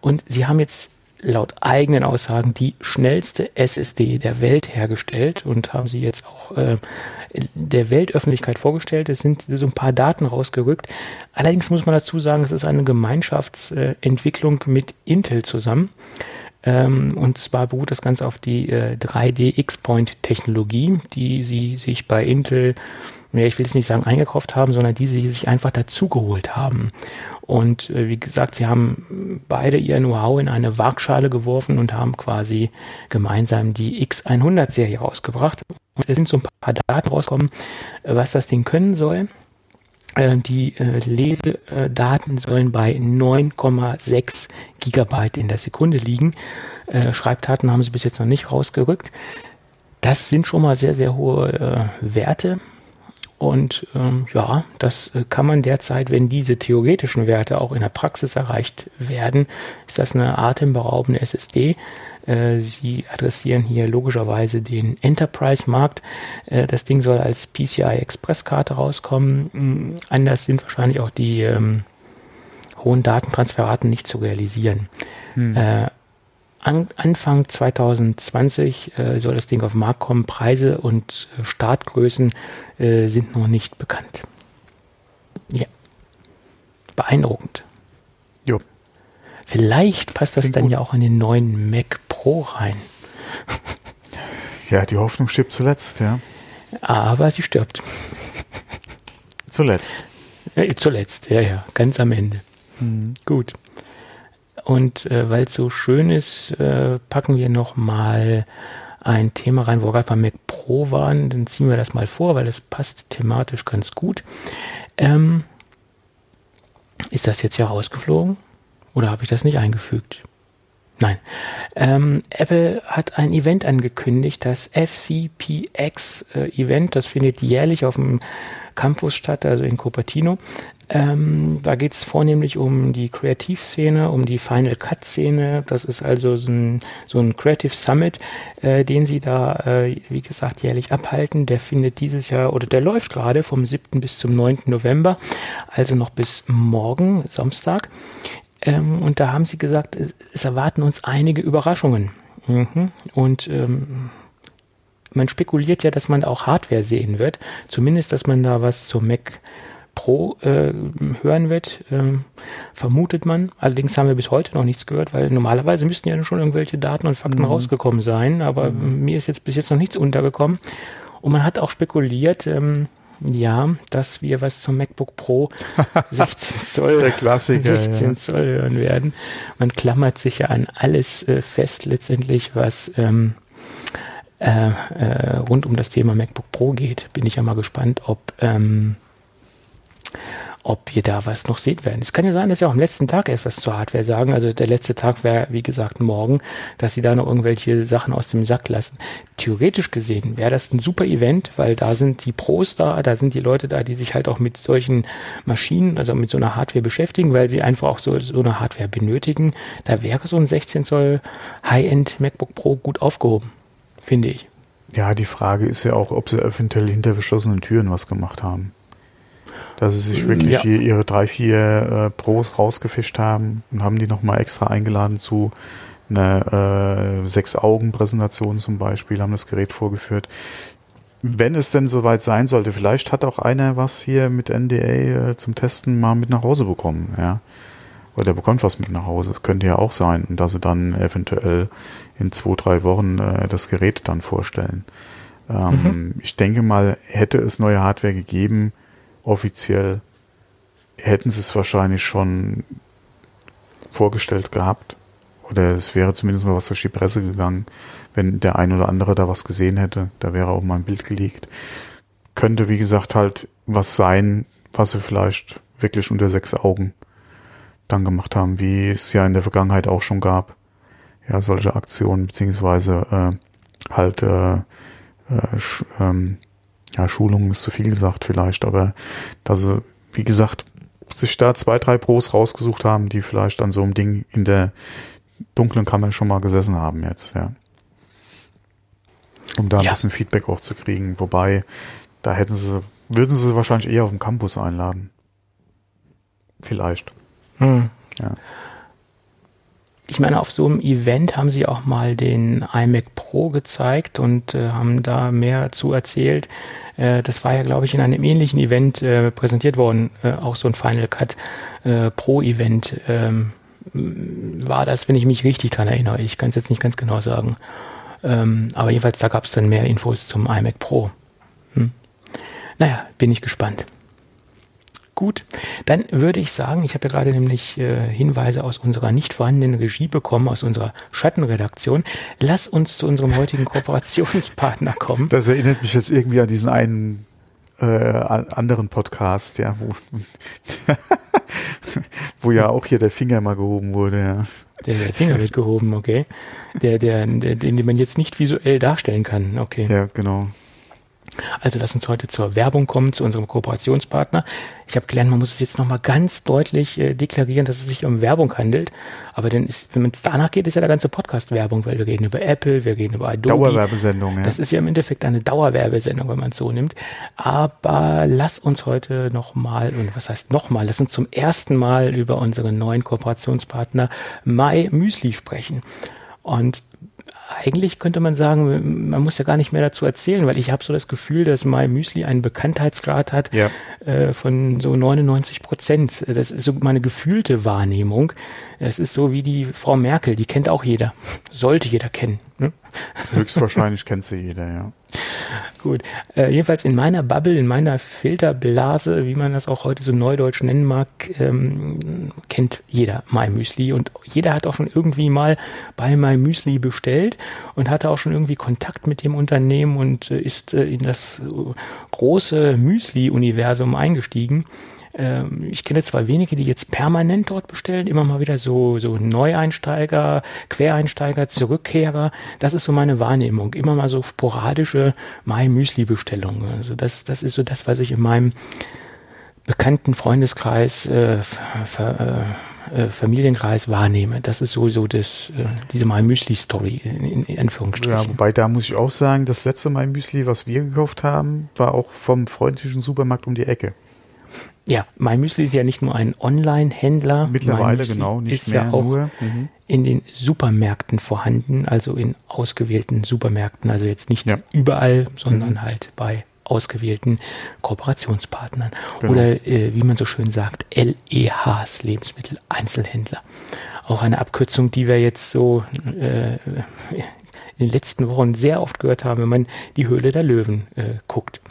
Und sie haben jetzt laut eigenen Aussagen die schnellste SSD der Welt hergestellt und haben sie jetzt auch äh, der Weltöffentlichkeit vorgestellt. Es sind so ein paar Daten rausgerückt. Allerdings muss man dazu sagen, es ist eine Gemeinschaftsentwicklung mit Intel zusammen. Ähm, und zwar beruht das Ganze auf die äh, 3D X-Point-Technologie, die sie sich bei Intel, ja, ich will jetzt nicht sagen eingekauft haben, sondern die sie sich einfach dazugeholt haben. Und äh, wie gesagt, sie haben beide ihr Know-how in eine Waagschale geworfen und haben quasi gemeinsam die X100-Serie rausgebracht. Und es sind so ein paar Daten rausgekommen, äh, was das Ding können soll. Äh, Die äh, Lesedaten sollen bei 9,6 Gigabyte in der Sekunde liegen. Äh, Schreibdaten haben sie bis jetzt noch nicht rausgerückt. Das sind schon mal sehr, sehr hohe äh, Werte. Und ähm, ja, das äh, kann man derzeit, wenn diese theoretischen Werte auch in der Praxis erreicht werden, ist das eine atemberaubende SSD. Äh, sie adressieren hier logischerweise den Enterprise-Markt. Äh, das Ding soll als PCI-Express-Karte rauskommen. Mm, anders sind wahrscheinlich auch die ähm, hohen Datentransferraten nicht zu realisieren. Hm. Äh, an, Anfang 2020 äh, soll das Ding auf den Markt kommen. Preise und äh, Startgrößen äh, sind noch nicht bekannt. Ja. Beeindruckend. Jo. Vielleicht passt das Klingt dann gut. ja auch in den neuen Mac Pro rein. Ja, die Hoffnung stirbt zuletzt, ja. Aber sie stirbt. Zuletzt. Ja, zuletzt, ja, ja, ganz am Ende. Mhm. Gut. Und äh, weil es so schön ist, äh, packen wir noch mal ein Thema rein, wo wir gerade beim Mac Pro waren. Dann ziehen wir das mal vor, weil das passt thematisch ganz gut. Ähm, ist das jetzt ja rausgeflogen? Oder habe ich das nicht eingefügt? Nein. Ähm, Apple hat ein Event angekündigt, das FCPX äh. Das findet jährlich auf dem Campus statt, also in Cupertino. Ähm, da geht es vornehmlich um die Kreativszene, um die Final Cut Szene. Das ist also so ein, so ein Creative Summit, äh, den sie da, äh, wie gesagt, jährlich abhalten. Der findet dieses Jahr oder der läuft gerade vom 7. bis zum 9. November, also noch bis morgen, Samstag. Ähm, und da haben sie gesagt, es erwarten uns einige Überraschungen. Mhm. Und ähm, man spekuliert ja, dass man auch Hardware sehen wird. Zumindest, dass man da was zur Mac Pro äh, hören wird, äh, vermutet man. Allerdings haben wir bis heute noch nichts gehört, weil normalerweise müssten ja schon irgendwelche Daten und Fakten mhm. rausgekommen sein, aber mhm. mir ist jetzt bis jetzt noch nichts untergekommen. Und man hat auch spekuliert, ähm, ja, dass wir was zum MacBook Pro 16 Zoll, Der Klassiker, 16 ja. Zoll hören werden. Man klammert sich ja an alles äh, fest letztendlich, was ähm, äh, äh, rund um das Thema MacBook Pro geht. Bin ich ja mal gespannt, ob ähm, ob wir da was noch sehen werden. Es kann ja sein, dass sie auch am letzten Tag erst was zur Hardware sagen. Also der letzte Tag wäre, wie gesagt, morgen, dass sie da noch irgendwelche Sachen aus dem Sack lassen. Theoretisch gesehen wäre das ein super Event, weil da sind die Pros da, da sind die Leute da, die sich halt auch mit solchen Maschinen, also mit so einer Hardware beschäftigen, weil sie einfach auch so, so eine Hardware benötigen. Da wäre so ein 16 Zoll High-End MacBook Pro gut aufgehoben, finde ich. Ja, die Frage ist ja auch, ob sie eventuell hinter verschlossenen Türen was gemacht haben dass sie sich wirklich ja. hier ihre drei, vier äh, Pros rausgefischt haben und haben die nochmal extra eingeladen zu einer äh, Sechs-Augen-Präsentation zum Beispiel, haben das Gerät vorgeführt. Wenn es denn soweit sein sollte, vielleicht hat auch einer was hier mit NDA äh, zum Testen mal mit nach Hause bekommen, ja. Oder der bekommt was mit nach Hause. Das könnte ja auch sein, und dass sie dann eventuell in zwei, drei Wochen äh, das Gerät dann vorstellen. Ähm, mhm. Ich denke mal, hätte es neue Hardware gegeben, offiziell hätten sie es wahrscheinlich schon vorgestellt gehabt. Oder es wäre zumindest mal was durch die Presse gegangen, wenn der ein oder andere da was gesehen hätte. Da wäre auch mal ein Bild gelegt. Könnte, wie gesagt, halt was sein, was sie vielleicht wirklich unter sechs Augen dann gemacht haben, wie es ja in der Vergangenheit auch schon gab. Ja, solche Aktionen, beziehungsweise äh, halt äh, äh, ähm, ja, Schulung ist zu viel gesagt vielleicht, aber dass sie, wie gesagt, sich da zwei, drei Pros rausgesucht haben, die vielleicht an so einem Ding in der dunklen Kammer schon mal gesessen haben jetzt, ja. Um da ein ja. bisschen Feedback auch zu kriegen. Wobei, da hätten sie, würden sie wahrscheinlich eher auf dem Campus einladen. Vielleicht. Hm. Ja ich meine, auf so einem Event haben sie auch mal den iMac Pro gezeigt und äh, haben da mehr zu erzählt. Äh, das war ja, glaube ich, in einem ähnlichen Event äh, präsentiert worden, äh, auch so ein Final Cut äh, Pro Event. Ähm, war das, wenn ich mich richtig dran erinnere. Ich kann es jetzt nicht ganz genau sagen. Ähm, aber jedenfalls, da gab es dann mehr Infos zum iMac Pro. Hm. Naja, bin ich gespannt. Gut, dann würde ich sagen, ich habe ja gerade nämlich äh, Hinweise aus unserer nicht vorhandenen Regie bekommen, aus unserer Schattenredaktion. Lass uns zu unserem heutigen Kooperationspartner kommen. Das erinnert mich jetzt irgendwie an diesen einen äh, anderen Podcast, ja, wo, wo ja auch hier der Finger mal gehoben wurde, ja. Der, der Finger wird gehoben, okay. Der, der, der, den man jetzt nicht visuell darstellen kann, okay. Ja, genau. Also lass uns heute zur Werbung kommen, zu unserem Kooperationspartner. Ich habe gelernt, man muss es jetzt nochmal ganz deutlich äh, deklarieren, dass es sich um Werbung handelt. Aber dann ist, wenn es danach geht, ist ja der ganze Podcast Werbung, weil wir reden über Apple, wir reden über Adobe. Dauerwerbesendung, ja. Das ist ja im Endeffekt eine Dauerwerbesendung, wenn man es so nimmt. Aber lass uns heute nochmal, und was heißt nochmal, lass uns zum ersten Mal über unseren neuen Kooperationspartner My Müsli sprechen. Und eigentlich könnte man sagen, man muss ja gar nicht mehr dazu erzählen, weil ich habe so das Gefühl, dass My Müsli einen Bekanntheitsgrad hat ja. äh, von so 99 Prozent. Das ist so meine gefühlte Wahrnehmung. Es ist so wie die Frau Merkel, die kennt auch jeder. Sollte jeder kennen. Höchstwahrscheinlich kennt sie jeder, ja. Gut. Äh, jedenfalls in meiner Bubble, in meiner Filterblase, wie man das auch heute so neudeutsch nennen mag, ähm, kennt jeder My Müsli und jeder hat auch schon irgendwie mal bei My Müsli bestellt und hatte auch schon irgendwie Kontakt mit dem Unternehmen und äh, ist äh, in das äh, große Müsli-Universum eingestiegen. Ähm, ich kenne zwar wenige, die jetzt permanent dort bestellen, immer mal wieder so, so Neueinsteiger, Quereinsteiger, Zurückkehrer. Das ist so meine Wahrnehmung. Immer mal so sporadische Mai-Müsli-Bestellungen. Also das, das ist so das, was ich in meinem bekannten Freundeskreis, äh, ver, äh, Familienkreis wahrnehme. Das ist sowieso das, äh, diese My Müsli Story in, Anführungsstrichen. Ja, wobei da muss ich auch sagen, das letzte My Müsli, was wir gekauft haben, war auch vom freundlichen Supermarkt um die Ecke. Ja, MyMüsli ist ja nicht nur ein Online-Händler. Mittlerweile genau, nicht ist mehr ja auch nur. Mhm. in den Supermärkten vorhanden, also in ausgewählten Supermärkten, also jetzt nicht ja. überall, sondern mhm. halt bei ausgewählten Kooperationspartnern. Genau. Oder äh, wie man so schön sagt, LEHs, Lebensmitteleinzelhändler. Auch eine Abkürzung, die wir jetzt so äh, in den letzten Wochen sehr oft gehört haben, wenn man die Höhle der Löwen äh, guckt.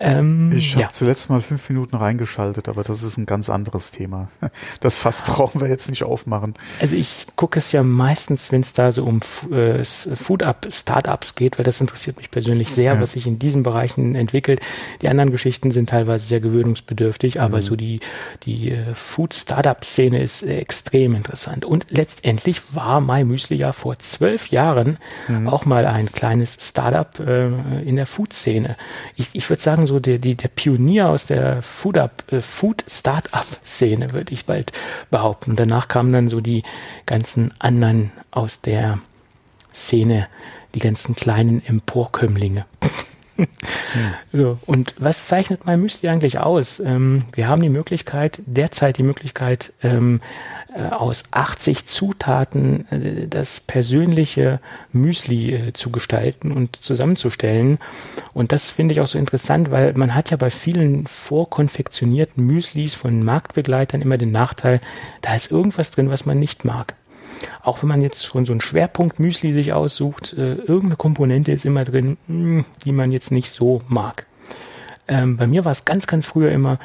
Ähm, ich habe ja. zuletzt mal fünf Minuten reingeschaltet, aber das ist ein ganz anderes Thema. Das Fass brauchen wir jetzt nicht aufmachen. Also ich gucke es ja meistens, wenn es da so um äh, Food-Up-Startups geht, weil das interessiert mich persönlich sehr, ja. was sich in diesen Bereichen entwickelt. Die anderen Geschichten sind teilweise sehr gewöhnungsbedürftig, aber mhm. so die, die äh, Food-Startup-Szene ist äh, extrem interessant. Und letztendlich war My Müsli ja vor zwölf Jahren mhm. auch mal ein kleines Startup äh, in der Food-Szene. Ich, ich würde sagen, so der, die, der Pionier aus der Food, äh, Food Startup Szene, würde ich bald behaupten. Danach kamen dann so die ganzen anderen aus der Szene, die ganzen kleinen Emporkömmlinge. So, und was zeichnet mein Müsli eigentlich aus? Ähm, wir haben die Möglichkeit, derzeit die Möglichkeit, ähm, äh, aus 80 Zutaten äh, das persönliche Müsli äh, zu gestalten und zusammenzustellen. Und das finde ich auch so interessant, weil man hat ja bei vielen vorkonfektionierten Müslis von Marktbegleitern immer den Nachteil, da ist irgendwas drin, was man nicht mag. Auch wenn man jetzt schon so einen Schwerpunkt Müsli sich aussucht, äh, irgendeine Komponente ist immer drin, mh, hm, die man jetzt nicht so mag. Ähm, bei mir war es ganz, ganz früher immer,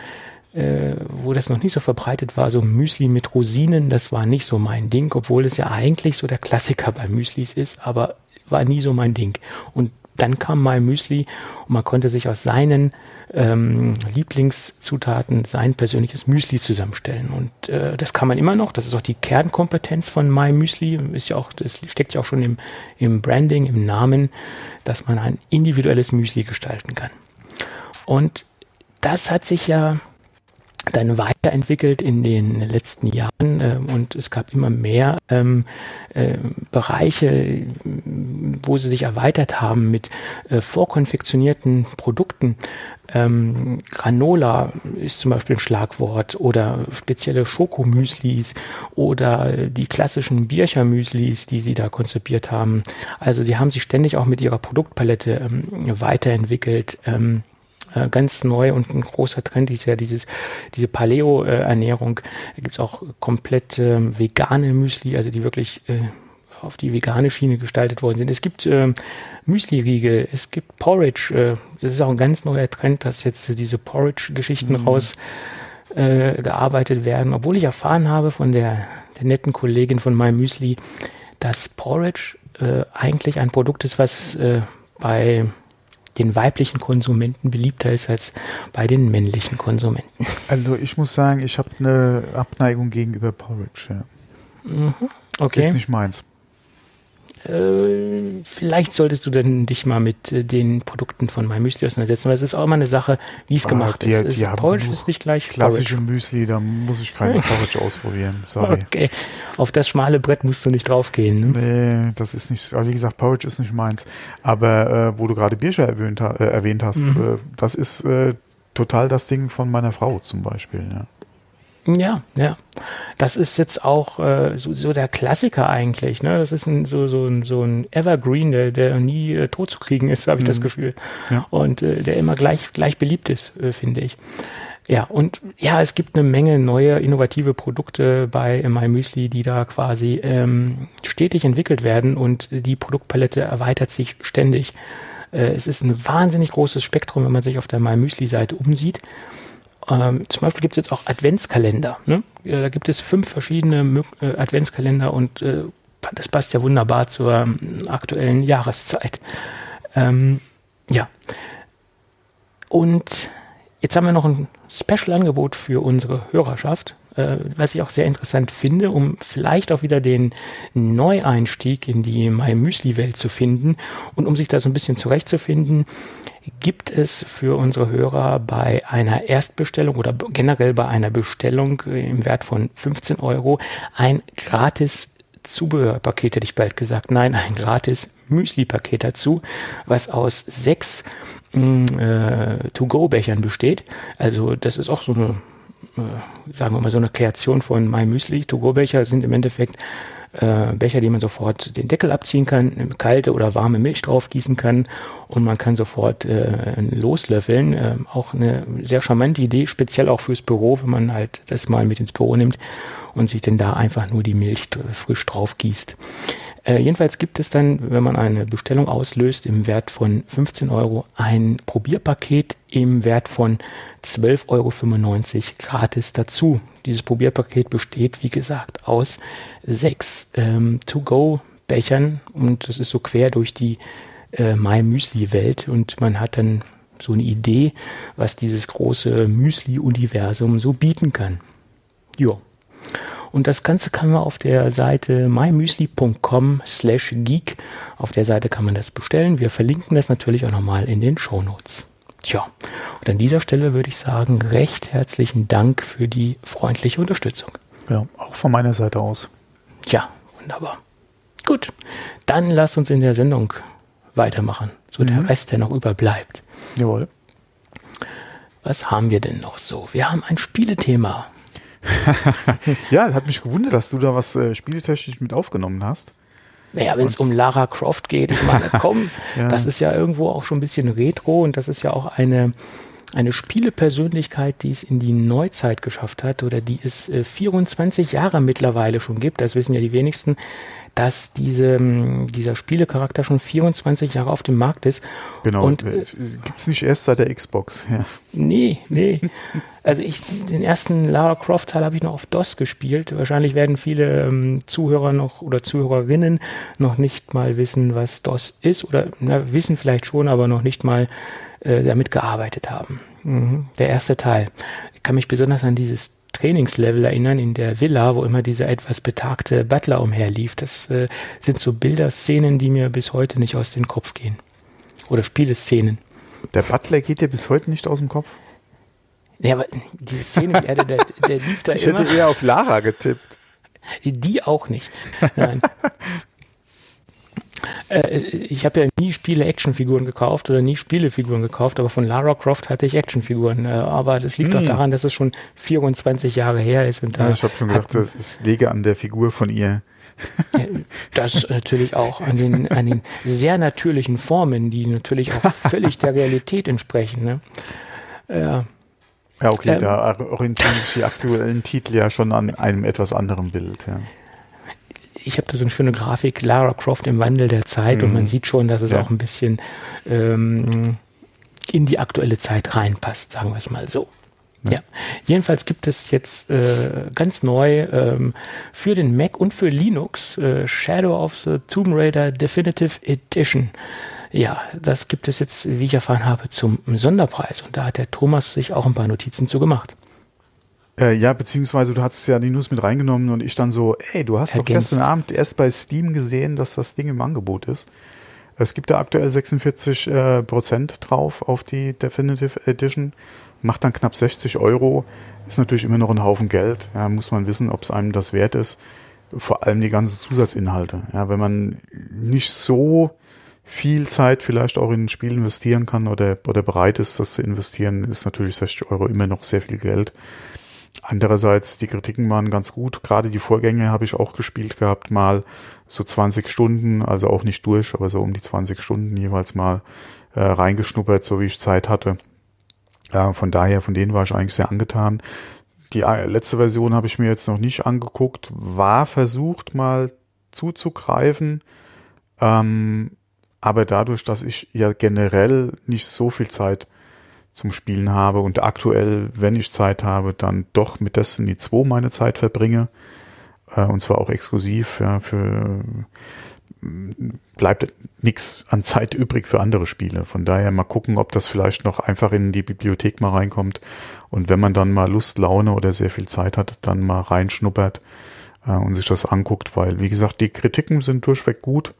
äh, wo das noch nicht so verbreitet war, so Müsli mit Rosinen, das war nicht so mein Ding, obwohl es ja eigentlich so der Klassiker bei Müslis ist, aber war nie so mein Ding. Und dann kam mal Müsli und man konnte sich aus seinen ähm, Lieblingszutaten sein persönliches Müsli zusammenstellen. Und äh, das kann man immer noch. Das ist auch die Kernkompetenz von My Müsli. Ist ja auch, das steckt ja auch schon im, im Branding, im Namen, dass man ein individuelles Müsli gestalten kann. Und das hat sich ja dann weiterentwickelt in den letzten Jahren äh, und es gab immer mehr ähm, äh, Bereiche, wo sie sich erweitert haben mit äh, vorkonfektionierten Produkten. Ähm, Granola ist zum Beispiel ein Schlagwort oder spezielle Schokomüslis oder die klassischen Birchermüslis, die sie da konzipiert haben. Also sie haben sich ständig auch mit ihrer Produktpalette ähm, weiterentwickelt. Ähm, äh, ganz neu und ein großer Trend ist ja dieses, diese Paleo-Ernährung. Da gibt's auch komplett äh, vegane Müsli, also die wirklich äh, auf die vegane Schiene gestaltet worden sind. Es gibt äh, Müsli-Riegel, es gibt Porridge. Äh, das ist auch ein ganz neuer Trend, dass jetzt diese Porridge-Geschichten mhm. raus äh, gearbeitet werden. Obwohl ich erfahren habe von der, der netten Kollegin von My Müsli, dass Porridge äh, eigentlich ein Produkt ist, was äh, bei den weiblichen Konsumenten beliebter ist als bei den männlichen Konsumenten. Also ich muss sagen, ich habe eine Abneigung gegenüber Porridge. Ja. Mhm. Okay. Ist nicht meins. Äh, vielleicht solltest du dann dich mal mit äh, den Produkten von MyMüsli auseinandersetzen, weil es ist auch immer eine Sache, wie es ah, gemacht die, ist. Die ist Porridge ist nicht gleich klassische Porridge. Müsli, da muss ich keine Porridge ausprobieren. Sorry. Okay, auf das schmale Brett musst du nicht draufgehen. Ne? Nee, das ist nicht, wie gesagt, Porridge ist nicht meins. Aber äh, wo du gerade Birscher erwähnt, äh, erwähnt hast, mhm. äh, das ist total das Ding von meiner Frau zum Beispiel. Ja. Ja, ja. Das ist jetzt auch äh, so, so der Klassiker eigentlich. Ne? Das ist ein, so, so, ein, so ein Evergreen, der, der nie äh, tot zu kriegen ist, habe ich mhm. das Gefühl. Ja. Und äh, der immer gleich, gleich beliebt ist, äh, finde ich. Ja, und ja, es gibt eine Menge neue innovative Produkte bei MyMüsli, die da quasi ähm, stetig entwickelt werden und die Produktpalette erweitert sich ständig. Äh, es ist ein wahnsinnig großes Spektrum, wenn man sich auf der MyMüsli-Seite umsieht. Ähm, zum Beispiel gibt es jetzt auch Adventskalender. Ne? Ja, da gibt es fünf verschiedene äh, Adventskalender und äh, das passt ja wunderbar zur ähm, aktuellen Jahreszeit. Ähm, ja. Und jetzt haben wir noch ein Special-Angebot für unsere Hörerschaft, äh, was ich auch sehr interessant finde, um vielleicht auch wieder den Neueinstieg in die My Müsli-Welt zu finden und um sich da so ein bisschen zurechtzufinden, gibt es für unsere Hörer bei einer Erstbestellung oder generell bei einer Bestellung im Wert von 15 Euro ein gratis Zubehörpaket, hätte ich bald gesagt. Nein, ein gratis Müsli-Paket dazu, was aus sechs mm, äh, To-Go-Bechern besteht. Also das ist auch so eine, äh, sagen wir mal, so eine Kreation von My Müsli. To-Go-Becher sind im Endeffekt äh, Becher, die man sofort den Deckel abziehen kann, kalte oder warme Milch drauf gießen kann und man kann sofort äh, loslöffeln. Äh, auch eine sehr charmante Idee, speziell auch fürs Büro, wenn man halt das mal mit ins Büro nimmt und sich denn da einfach nur die Milch frisch drauf gießt. Äh, jedenfalls gibt es dann, wenn man eine Bestellung auslöst, im Wert von 15 Euro ein Probierpaket im Wert von 12,95 Euro gratis dazu. Dieses Probierpaket besteht, wie gesagt, aus sechs ähm, To-Go-Bechern und das ist so quer durch die äh, My Müsli-Welt und man hat dann so eine Idee, was dieses große Müsli-Universum so bieten kann. Ja. Und das Ganze kann man auf der Seite mymüsli.com slash geek. Auf der Seite kann man das bestellen. Wir verlinken das natürlich auch nochmal in den Show Notes. Tja, und an dieser Stelle würde ich sagen, recht herzlichen Dank für die freundliche Unterstützung. Ja, auch von meiner Seite aus. Ja, wunderbar. Gut, dann lass uns in der Sendung weitermachen, so mhm. der Rest, der noch überbleibt. Jawohl. Was haben wir denn noch so? Wir haben ein Spielethema. ja, es hat mich gewundert, dass du da was äh, spieletechnisch mit aufgenommen hast. Naja, wenn es um Lara Croft geht, ich meine, komm, ja. das ist ja irgendwo auch schon ein bisschen retro und das ist ja auch eine, eine Spielepersönlichkeit, die es in die Neuzeit geschafft hat oder die es äh, 24 Jahre mittlerweile schon gibt. Das wissen ja die wenigsten dass diese, dieser Spielecharakter schon 24 Jahre auf dem Markt ist. Genau, und äh, gibt es nicht erst seit der Xbox. Ja. Nee, nee. Also ich, den ersten Lara Croft Teil habe ich noch auf DOS gespielt. Wahrscheinlich werden viele ähm, Zuhörer noch oder Zuhörerinnen noch nicht mal wissen, was DOS ist oder na, wissen vielleicht schon, aber noch nicht mal äh, damit gearbeitet haben. Mhm. Der erste Teil. Ich kann mich besonders an dieses Trainingslevel erinnern in der Villa, wo immer dieser etwas betagte Butler umherlief. Das äh, sind so Bilderszenen, die mir bis heute nicht aus dem Kopf gehen. Oder Spieleszenen. Der Butler geht dir bis heute nicht aus dem Kopf? Ja, aber diese Szene, der, der, der lief da ich immer. Ich hätte eher auf Lara getippt. Die auch nicht. Nein. Äh, ich habe ja nie Spiele-Actionfiguren gekauft oder nie Spielefiguren gekauft, aber von Lara Croft hatte ich Actionfiguren. Äh, aber das liegt hm. auch daran, dass es schon 24 Jahre her ist. Und ja, ich habe schon gedacht, das ist lege an der Figur von ihr. Das natürlich auch an den, an den sehr natürlichen Formen, die natürlich auch völlig der Realität entsprechen. Ne? Ja. Ja, okay, ähm, da orientieren sich die aktuellen Titel ja schon an einem etwas anderen Bild. Ja ich habe da so eine schöne Grafik, Lara Croft im Wandel der Zeit mhm. und man mhm. sieht schon, dass es ja. auch ein bisschen ähm, in die aktuelle Zeit reinpasst, sagen wir es mal so. Ja. ja. Jedenfalls gibt es jetzt äh, ganz neu ähm, für den Mac und für Linux äh, Shadow of the Tomb Raider Definitive Edition. Ja, das gibt es jetzt, wie ich erfahren habe, zum Sonderpreis. Und da hat der Thomas sich auch ein paar Notizen zu gemacht. Äh, ja, beziehungsweise du hast ja die News mit reingenommen und ich dann so, ey, du hast Ergänzt. doch gestern Abend erst bei Steam gesehen, dass das Ding im Angebot ist. Es gibt da aktuell 46 äh, Prozent drauf auf die Definitive Edition, macht dann knapp 60 Euro, ist natürlich immer noch ein Haufen Geld. Ja, muss man wissen, ob es einem das wert ist. Vor allem die ganzen Zusatzinhalte. Ja, wenn man nicht so viel Zeit vielleicht auch in ein Spiel investieren kann oder, oder bereit ist, das zu investieren, ist natürlich 60 Euro immer noch sehr viel Geld. Andererseits, die Kritiken waren ganz gut. Gerade die Vorgänge habe ich auch gespielt gehabt, mal so 20 Stunden, also auch nicht durch, aber so um die 20 Stunden jeweils mal äh, reingeschnuppert, so wie ich Zeit hatte. Ja, von daher, von denen war ich eigentlich sehr angetan. Die äh, letzte Version habe ich mir jetzt noch nicht angeguckt, war versucht mal zuzugreifen, ähm, aber dadurch, dass ich ja generell nicht so viel Zeit zum Spielen habe und aktuell, wenn ich Zeit habe, dann doch mit Destiny 2 meine Zeit verbringe. Äh, und zwar auch exklusiv, ja, für bleibt nichts an Zeit übrig für andere Spiele. Von daher mal gucken, ob das vielleicht noch einfach in die Bibliothek mal reinkommt. Und wenn man dann mal Lust, Laune oder sehr viel Zeit hat, dann mal reinschnuppert äh, und sich das anguckt, weil, wie gesagt, die Kritiken sind durchweg gut.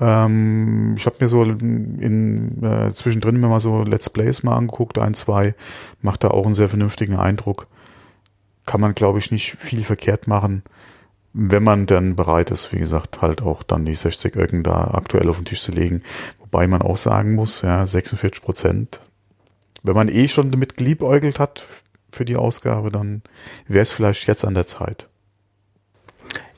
Ähm, ich habe mir so in äh, zwischendrin mir mal so Let's Plays mal angeguckt, ein, zwei, macht da auch einen sehr vernünftigen Eindruck. Kann man, glaube ich, nicht viel verkehrt machen, wenn man dann bereit ist, wie gesagt, halt auch dann die 60 Öcken da aktuell auf den Tisch zu legen. Wobei man auch sagen muss, ja, 46 Prozent. Wenn man eh schon damit geliebäugelt hat für die Ausgabe, dann wäre es vielleicht jetzt an der Zeit.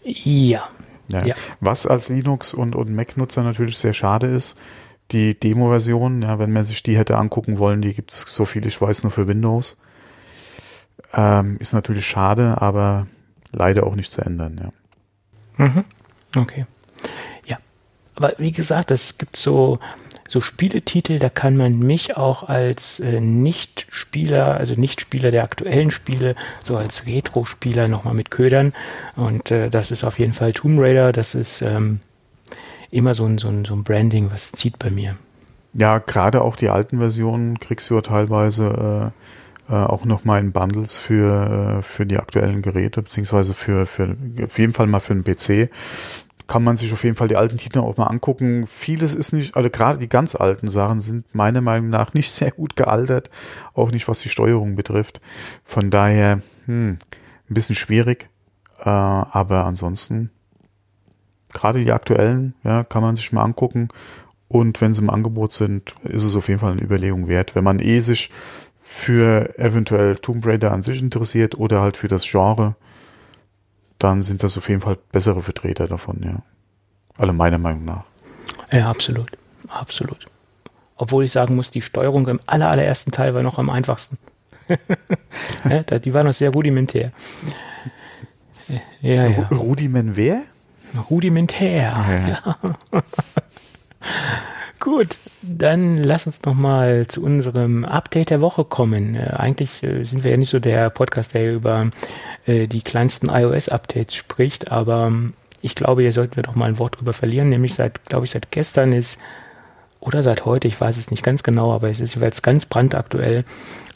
Ja. Ja. Ja. Was als Linux- und, und Mac-Nutzer natürlich sehr schade ist, die Demo-Version, ja, wenn man sich die hätte angucken wollen, die gibt's so viel ich weiß nur für Windows. Ähm, ist natürlich schade, aber leider auch nicht zu ändern, ja. Mhm. Okay. Ja. Aber wie gesagt, es gibt so, so Spieletitel, da kann man mich auch als äh, Nicht-Spieler, also Nicht-Spieler der aktuellen Spiele, so als Retro-Spieler nochmal mit ködern. Und äh, das ist auf jeden Fall Tomb Raider, das ist ähm, immer so ein, so, ein, so ein Branding, was zieht bei mir. Ja, gerade auch die alten Versionen kriegst du ja teilweise äh, äh, auch nochmal in Bundles für, äh, für die aktuellen Geräte, beziehungsweise für, für auf jeden Fall mal für den PC. Kann man sich auf jeden Fall die alten Titel auch mal angucken. Vieles ist nicht, also gerade die ganz alten Sachen sind meiner Meinung nach nicht sehr gut gealtert, auch nicht was die Steuerung betrifft. Von daher, hm, ein bisschen schwierig, äh, aber ansonsten gerade die aktuellen, ja, kann man sich mal angucken. Und wenn sie im Angebot sind, ist es auf jeden Fall eine Überlegung wert. Wenn man eh sich für eventuell Tomb Raider an sich interessiert oder halt für das Genre, dann sind das auf jeden Fall bessere Vertreter davon, ja. Alle meiner Meinung nach. Ja, absolut. Absolut. Obwohl ich sagen muss, die Steuerung im aller, allerersten Teil war noch am einfachsten. ja, die war noch sehr rudimentär. Ja, ja. Ru- Rudiment wer? Rudimentär. Ja. Gut, dann lass uns noch mal zu unserem Update der Woche kommen. Äh, eigentlich äh, sind wir ja nicht so der Podcast, der über äh, die kleinsten iOS-Updates spricht, aber ähm, ich glaube, hier sollten wir doch mal ein Wort drüber verlieren. Nämlich seit, glaube ich, seit gestern ist oder seit heute, ich weiß es nicht ganz genau, aber es ist jeweils ganz brandaktuell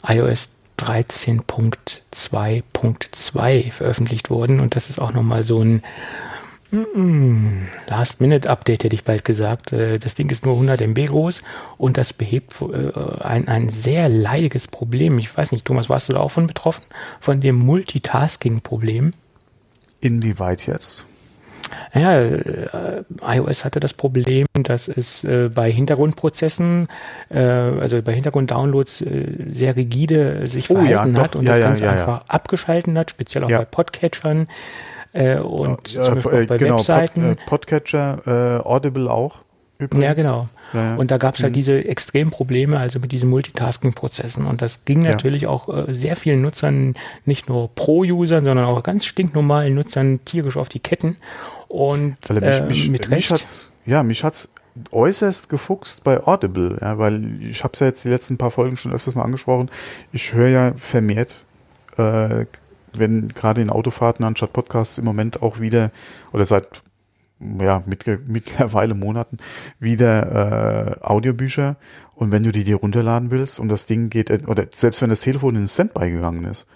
iOS 13.2.2 veröffentlicht worden und das ist auch nochmal so ein Last-Minute-Update, hätte ich bald gesagt. Äh, Das Ding ist nur 100 MB groß und das behebt äh, ein, ein sehr leidiges Problem. Ich weiß nicht, Thomas, warst du da auch von betroffen? Von dem Multitasking-Problem? Inwieweit jetzt? Ja, äh, iOS hatte das Problem, dass es bei Hintergrundprozessen, also bei Hintergrunddownloads sehr rigide sich Oh ja, verhalten hat und Ja, das ja, Ganze einfach abgeschalten hat, speziell auch bei Podcatchern äh, und Ja, zum Beispiel äh, bei genau, Webseiten. Pod, äh, Podcatcher, äh, Audible auch. Übrigens. Ja, genau. Ja, ja. Und da gab es halt Mhm. diese extremen Probleme, also mit diesen Multitasking-Prozessen. Und das ging Ja. natürlich auch äh, sehr vielen Nutzern, nicht nur Pro-Usern, sondern auch ganz stinknormalen Nutzern tierisch auf die Ketten. Und mich, äh, mich, mit mich Recht. hat's, ja, mich hat's äußerst gefuchst bei Audible, ja, weil ich habe es ja jetzt die letzten paar Folgen schon öfters mal angesprochen. Ich höre ja vermehrt, äh, wenn gerade in Autofahrten anstatt Podcasts im Moment auch wieder oder seit ja mit, mittlerweile Monaten wieder äh, Audiobücher und wenn du die dir runterladen willst und das Ding geht oder selbst wenn das Telefon in den Standby gegangen ist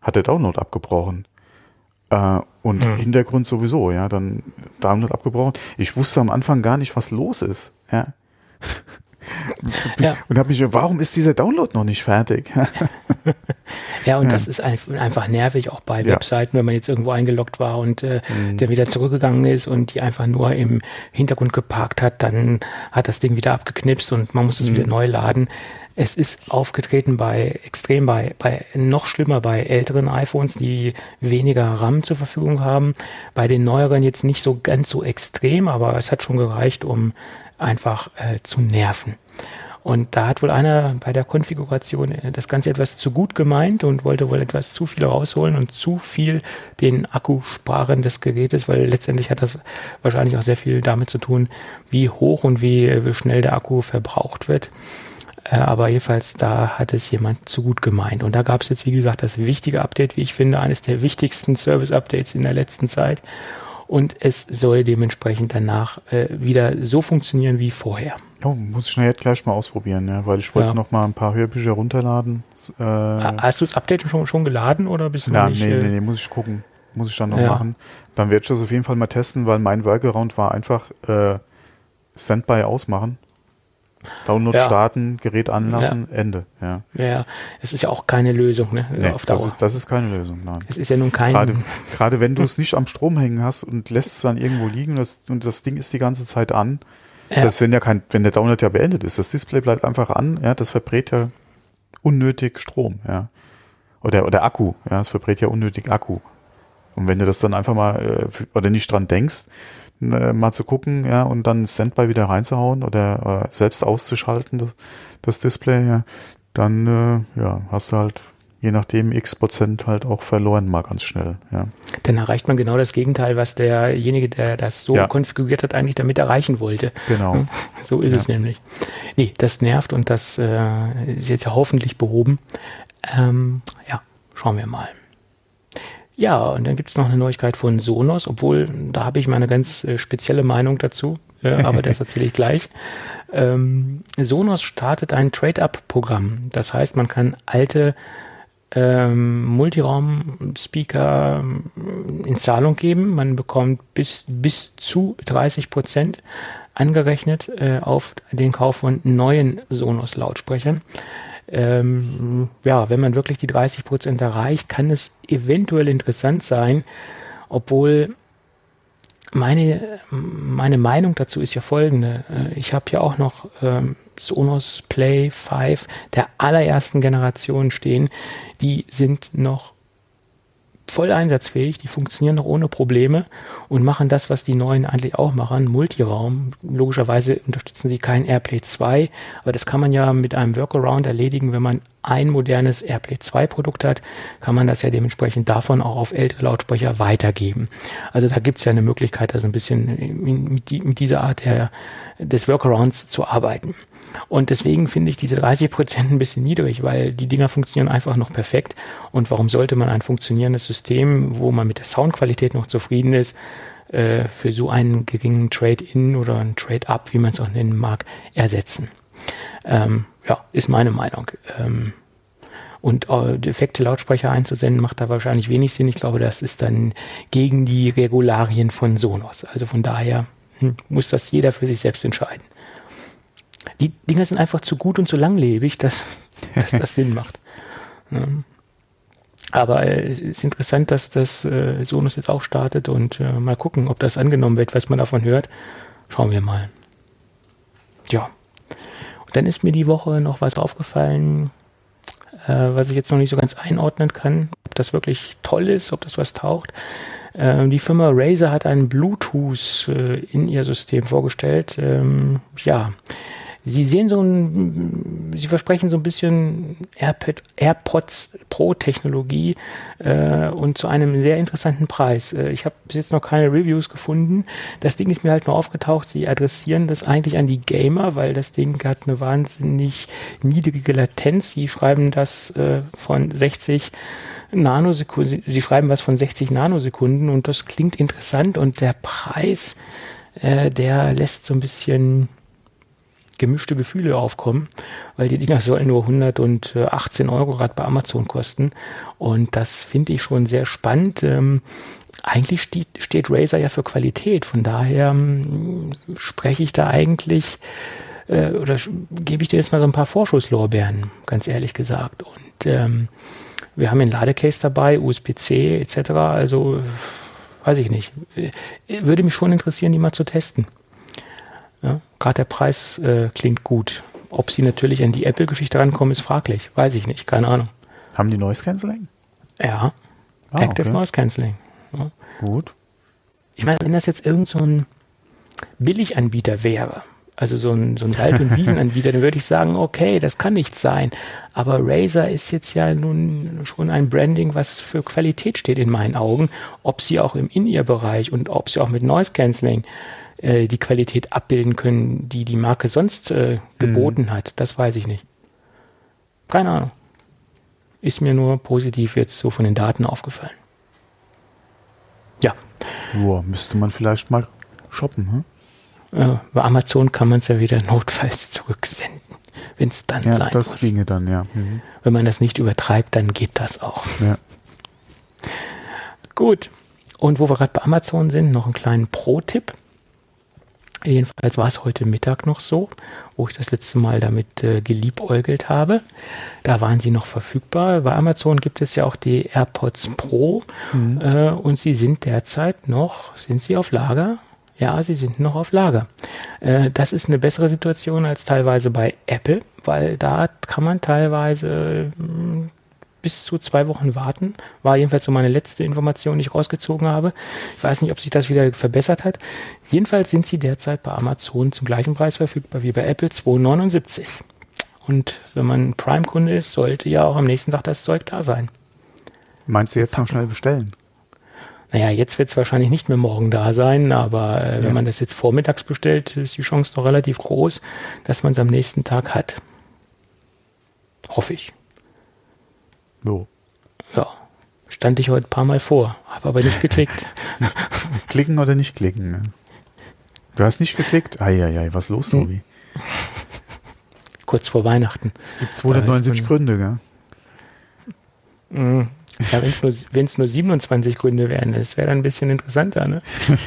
hat der Download abgebrochen. Äh, und Hm. Hintergrund sowieso, ja, dann Download abgebrochen. Ich wusste am Anfang gar nicht, was los ist, ja. Ja. Und habe mich, warum ist dieser Download noch nicht fertig? Ja, und das ist ein, einfach nervig, auch bei Ja. Webseiten, wenn man jetzt irgendwo eingeloggt war und äh, der wieder zurückgegangen ist und die einfach nur im Hintergrund geparkt hat, dann hat das Ding wieder abgeknipst und man muss es wieder neu laden. Es ist aufgetreten bei extrem bei, bei noch schlimmer bei älteren iPhones, die weniger RAM zur Verfügung haben. Bei den neueren jetzt nicht so ganz so extrem, aber es hat schon gereicht, um einfach äh, zu nerven. Und da hat wohl einer bei der Konfiguration äh, das Ganze etwas zu gut gemeint und wollte wohl etwas zu viel rausholen und zu viel den Akku sparen des Gerätes, weil letztendlich hat das wahrscheinlich auch sehr viel damit zu tun, wie hoch und wie, wie schnell der Akku verbraucht wird. Äh, Aber jedenfalls, da hat es jemand zu gut gemeint. Und da gab es jetzt, wie gesagt, das wichtige Update, wie ich finde, eines der wichtigsten Service-Updates in der letzten Zeit. Und es soll dementsprechend danach äh, wieder so funktionieren wie vorher. Oh, muss ich nachher gleich mal ausprobieren, ja, weil ich wollte Ja. noch mal ein paar Hörbücher runterladen. Äh, Hast du das Update schon, schon geladen oder bist du noch nicht? nee, äh, nee, nee, muss ich gucken. Muss ich dann noch Ja. machen. Dann werde ich das auf jeden Fall mal testen, weil mein Workaround war einfach äh, Standby ausmachen, Download Ja. starten, Gerät anlassen, Ende. Ja. Ja, es ist ja auch keine Lösung, ne? Nee, auf Dauer. das, ist, das ist keine Lösung, nein. es ist ja nun kein. Gerade, gerade wenn du es nicht am Strom hängen hast und lässt es dann irgendwo liegen das, und das Ding ist die ganze Zeit an, Ja. selbst wenn ja kein, wenn der Download ja beendet ist, das Display bleibt einfach an, ja, das verbrät ja unnötig Strom, ja. Oder, oder Akku, ja, es verbrät ja unnötig Akku. Und wenn du das dann einfach mal, äh, oder nicht dran denkst, mal zu gucken, ja, und dann Standby wieder reinzuhauen oder äh, selbst auszuschalten, das, das Display, ja, dann, äh, ja, hast du halt, je nachdem, x Prozent halt auch verloren mal ganz schnell, ja. Dann erreicht man genau das Gegenteil, was derjenige, der das so Ja. konfiguriert hat, eigentlich damit erreichen wollte. Genau. Hm, So ist Ja. es nämlich. Nee, das nervt und das äh, ist jetzt ja hoffentlich behoben. Ähm, ja, schauen wir mal. Ja, und dann gibt's noch eine Neuigkeit von Sonos, obwohl da habe ich meine ganz äh, spezielle Meinung dazu, äh, aber das erzähle ich gleich. Ähm, Sonos startet ein Trade-up-Programm. Das heißt, man kann alte ähm, Multiraum-Speaker ähm, in Zahlung geben. Man bekommt bis, bis zu 30 Prozent angerechnet äh, auf den Kauf von neuen Sonos-Lautsprechern. Ähm, ja, wenn man wirklich die 30 Prozent erreicht, kann es eventuell interessant sein, obwohl meine, meine Meinung dazu ist ja folgende. Äh, Ich habe ja auch noch ähm, Sonos Play 5 der allerersten Generation stehen. Die sind noch voll einsatzfähig, die funktionieren noch ohne Probleme und machen das, was die neuen eigentlich auch machen, Multiraum. Logischerweise unterstützen sie kein AirPlay 2, aber das kann man ja mit einem Workaround erledigen, wenn man ein modernes AirPlay 2 Produkt hat, kann man das ja dementsprechend davon auch auf ältere Lautsprecher weitergeben. Also da gibt es ja eine Möglichkeit, also ein bisschen mit, die, mit dieser Art der, des Workarounds zu arbeiten. Und deswegen finde ich diese 30 Prozent ein bisschen niedrig, weil die Dinger funktionieren einfach noch perfekt. Und warum sollte man ein funktionierendes System, wo man mit der Soundqualität noch zufrieden ist, äh, für so einen geringen Trade-in oder ein Trade-up, wie man es auch nennen mag, ersetzen? Ähm, ja, ist meine Meinung. Ähm, und äh, defekte Lautsprecher einzusenden macht da wahrscheinlich wenig Sinn. Ich glaube, das ist dann gegen die Regularien von Sonos. Also von daher hm, muss das jeder für sich selbst entscheiden. Die Dinger sind einfach zu gut und zu langlebig, dass, dass das Sinn macht. Ja. Aber äh, es ist interessant, dass das äh, Sonos jetzt auch startet und äh, mal gucken, ob das angenommen wird, was man davon hört. Schauen wir mal. Ja. Und dann ist mir die Woche noch was aufgefallen, äh, was ich jetzt noch nicht so ganz einordnen kann, ob das wirklich toll ist, ob das was taucht. Äh, die Firma Razer hat einen Bluetooth äh, in ihr System vorgestellt. Ähm, ja, Sie sehen so ein, Sie versprechen so ein bisschen AirPod, AirPods Pro Technologie äh, und zu einem sehr interessanten Preis. Äh, ich habe bis jetzt noch keine Reviews gefunden. Das Ding ist mir halt nur aufgetaucht. Sie adressieren das eigentlich an die Gamer, weil das Ding hat eine wahnsinnig niedrige Latenz. Sie schreiben das äh, von 60 Nanosekunden. Sie schreiben was von 60 Nanosekunden und das klingt interessant und der Preis, äh, der lässt so ein bisschen gemischte Gefühle aufkommen, weil die Dinger sollen nur 118 Euro gerade bei Amazon kosten. Und das finde ich schon sehr spannend. Ähm, eigentlich steht, steht Razer ja für Qualität. Von daher ähm, spreche ich da eigentlich äh, oder gebe ich dir jetzt mal so ein paar Vorschusslorbeeren, ganz ehrlich gesagt. Und ähm, wir haben ein Ladecase dabei, USB-C etc. Also weiß ich nicht. Äh, würde mich schon interessieren, die mal zu testen. Gerade der Preis äh, klingt gut. Ob sie natürlich an die Apple-Geschichte rankommen, ist fraglich. Weiß ich nicht. Keine Ahnung. Haben die Noise Cancelling? Ja. Ah, Active okay. Noise Cancelling. Ja. Gut. Ich meine, wenn das jetzt irgend so ein Billiganbieter wäre, also so ein, so ein Wald- und Wiesenanbieter, dann würde ich sagen, okay, das kann nicht sein. Aber Razer ist jetzt ja nun schon ein Branding, was für Qualität steht in meinen Augen. Ob sie auch im In-Ear-Bereich und ob sie auch mit Noise Cancelling äh, die Qualität abbilden können, die die Marke sonst äh, geboten mhm. hat, das weiß ich nicht. Keine Ahnung. Ist mir nur positiv jetzt so von den Daten aufgefallen. Ja. Boah, müsste man vielleicht mal shoppen, hm? Äh, bei Amazon kann man es ja wieder notfalls zurücksenden, wenn es dann ja, sein das muss. ginge dann, ja. Mhm. Wenn man das nicht übertreibt, dann geht das auch. Ja. Gut. Und wo wir gerade bei Amazon sind, noch einen kleinen Pro-Tipp. Jedenfalls war es heute Mittag noch so, wo ich das letzte Mal damit äh, geliebäugelt habe. Da waren sie noch verfügbar. Bei Amazon gibt es ja auch die AirPods Pro mhm. äh, und sie sind derzeit noch, sind sie auf Lager? Ja, sie sind noch auf Lager. Äh, das ist eine bessere Situation als teilweise bei Apple, weil da kann man teilweise hm, bis zu zwei Wochen warten. War jedenfalls so meine letzte Information, die ich rausgezogen habe. Ich weiß nicht, ob sich das wieder verbessert hat. Jedenfalls sind sie derzeit bei Amazon zum gleichen Preis verfügbar wie bei Apple 2,79. Und wenn man Prime-Kunde ist, sollte ja auch am nächsten Tag das Zeug da sein. Meinst du jetzt noch schnell bestellen? Naja, jetzt wird es wahrscheinlich nicht mehr morgen da sein, aber äh, ja. wenn man das jetzt vormittags bestellt, ist die Chance noch relativ groß, dass man es am nächsten Tag hat. Hoffe ich. So. Ja. Stand ich heute ein paar Mal vor, habe aber nicht geklickt. klicken oder nicht klicken? Ne? Du hast nicht geklickt? Eieiei, was los, hm. Tobi? Kurz vor Weihnachten. Es gibt 279 Gründe, gell? Mhm. Ja, wenn es nur, nur 27 Gründe wären, das wäre dann ein bisschen interessanter, ne?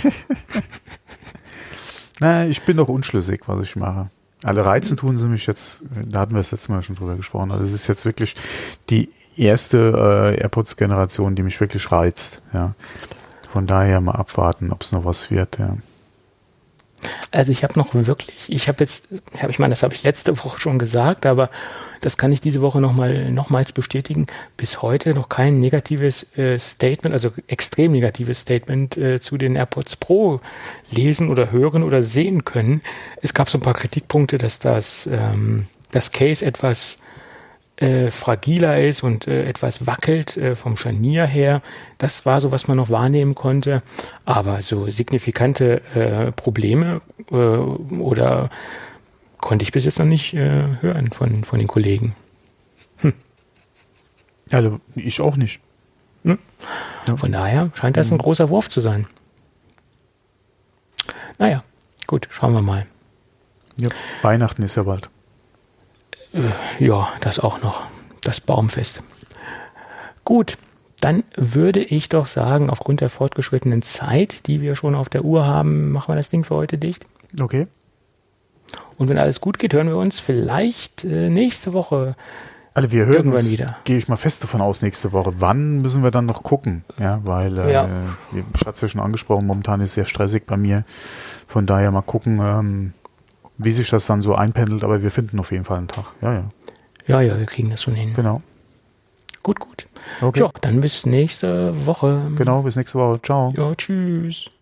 Na, ich bin doch unschlüssig, was ich mache. Alle reizen tun sie mich jetzt, da hatten wir das letzte Mal schon drüber gesprochen. Also es ist jetzt wirklich die erste äh, AirPods-Generation, die mich wirklich reizt. Ja. Von daher mal abwarten, ob es noch was wird. Ja. Also ich habe noch wirklich, ich habe jetzt, hab, ich meine, das habe ich letzte Woche schon gesagt, aber das kann ich diese Woche noch mal, nochmals bestätigen. Bis heute noch kein negatives äh, Statement, also extrem negatives Statement äh, zu den AirPods Pro lesen oder hören oder sehen können. Es gab so ein paar Kritikpunkte, dass das, ähm, das Case etwas äh, fragiler ist und äh, etwas wackelt äh, vom Scharnier her. Das war so, was man noch wahrnehmen konnte. Aber so signifikante äh, Probleme äh, oder konnte ich bis jetzt noch nicht hören von, von den Kollegen. Hm. Also ich auch nicht. Hm? Ja. Von daher scheint das ein mhm. großer Wurf zu sein. Naja, gut, schauen wir mal. Ja, Weihnachten ist ja bald. Äh, ja, das auch noch. Das Baumfest. Gut, dann würde ich doch sagen, aufgrund der fortgeschrittenen Zeit, die wir schon auf der Uhr haben, machen wir das Ding für heute dicht. Okay. Und wenn alles gut geht, hören wir uns vielleicht äh, nächste Woche. Also wir hören irgendwann uns, wieder. Gehe ich mal fest davon aus, nächste Woche. Wann müssen wir dann noch gucken? Ja, weil äh, ja. ich hatte es ja schon angesprochen, momentan ist es sehr stressig bei mir. Von daher mal gucken, ähm, wie sich das dann so einpendelt, aber wir finden auf jeden Fall einen Tag. Ja, ja. Ja, ja, wir kriegen das schon hin. Genau. Gut, gut. Okay. Ja, dann bis nächste Woche. Genau, bis nächste Woche. Ciao. Ja, tschüss.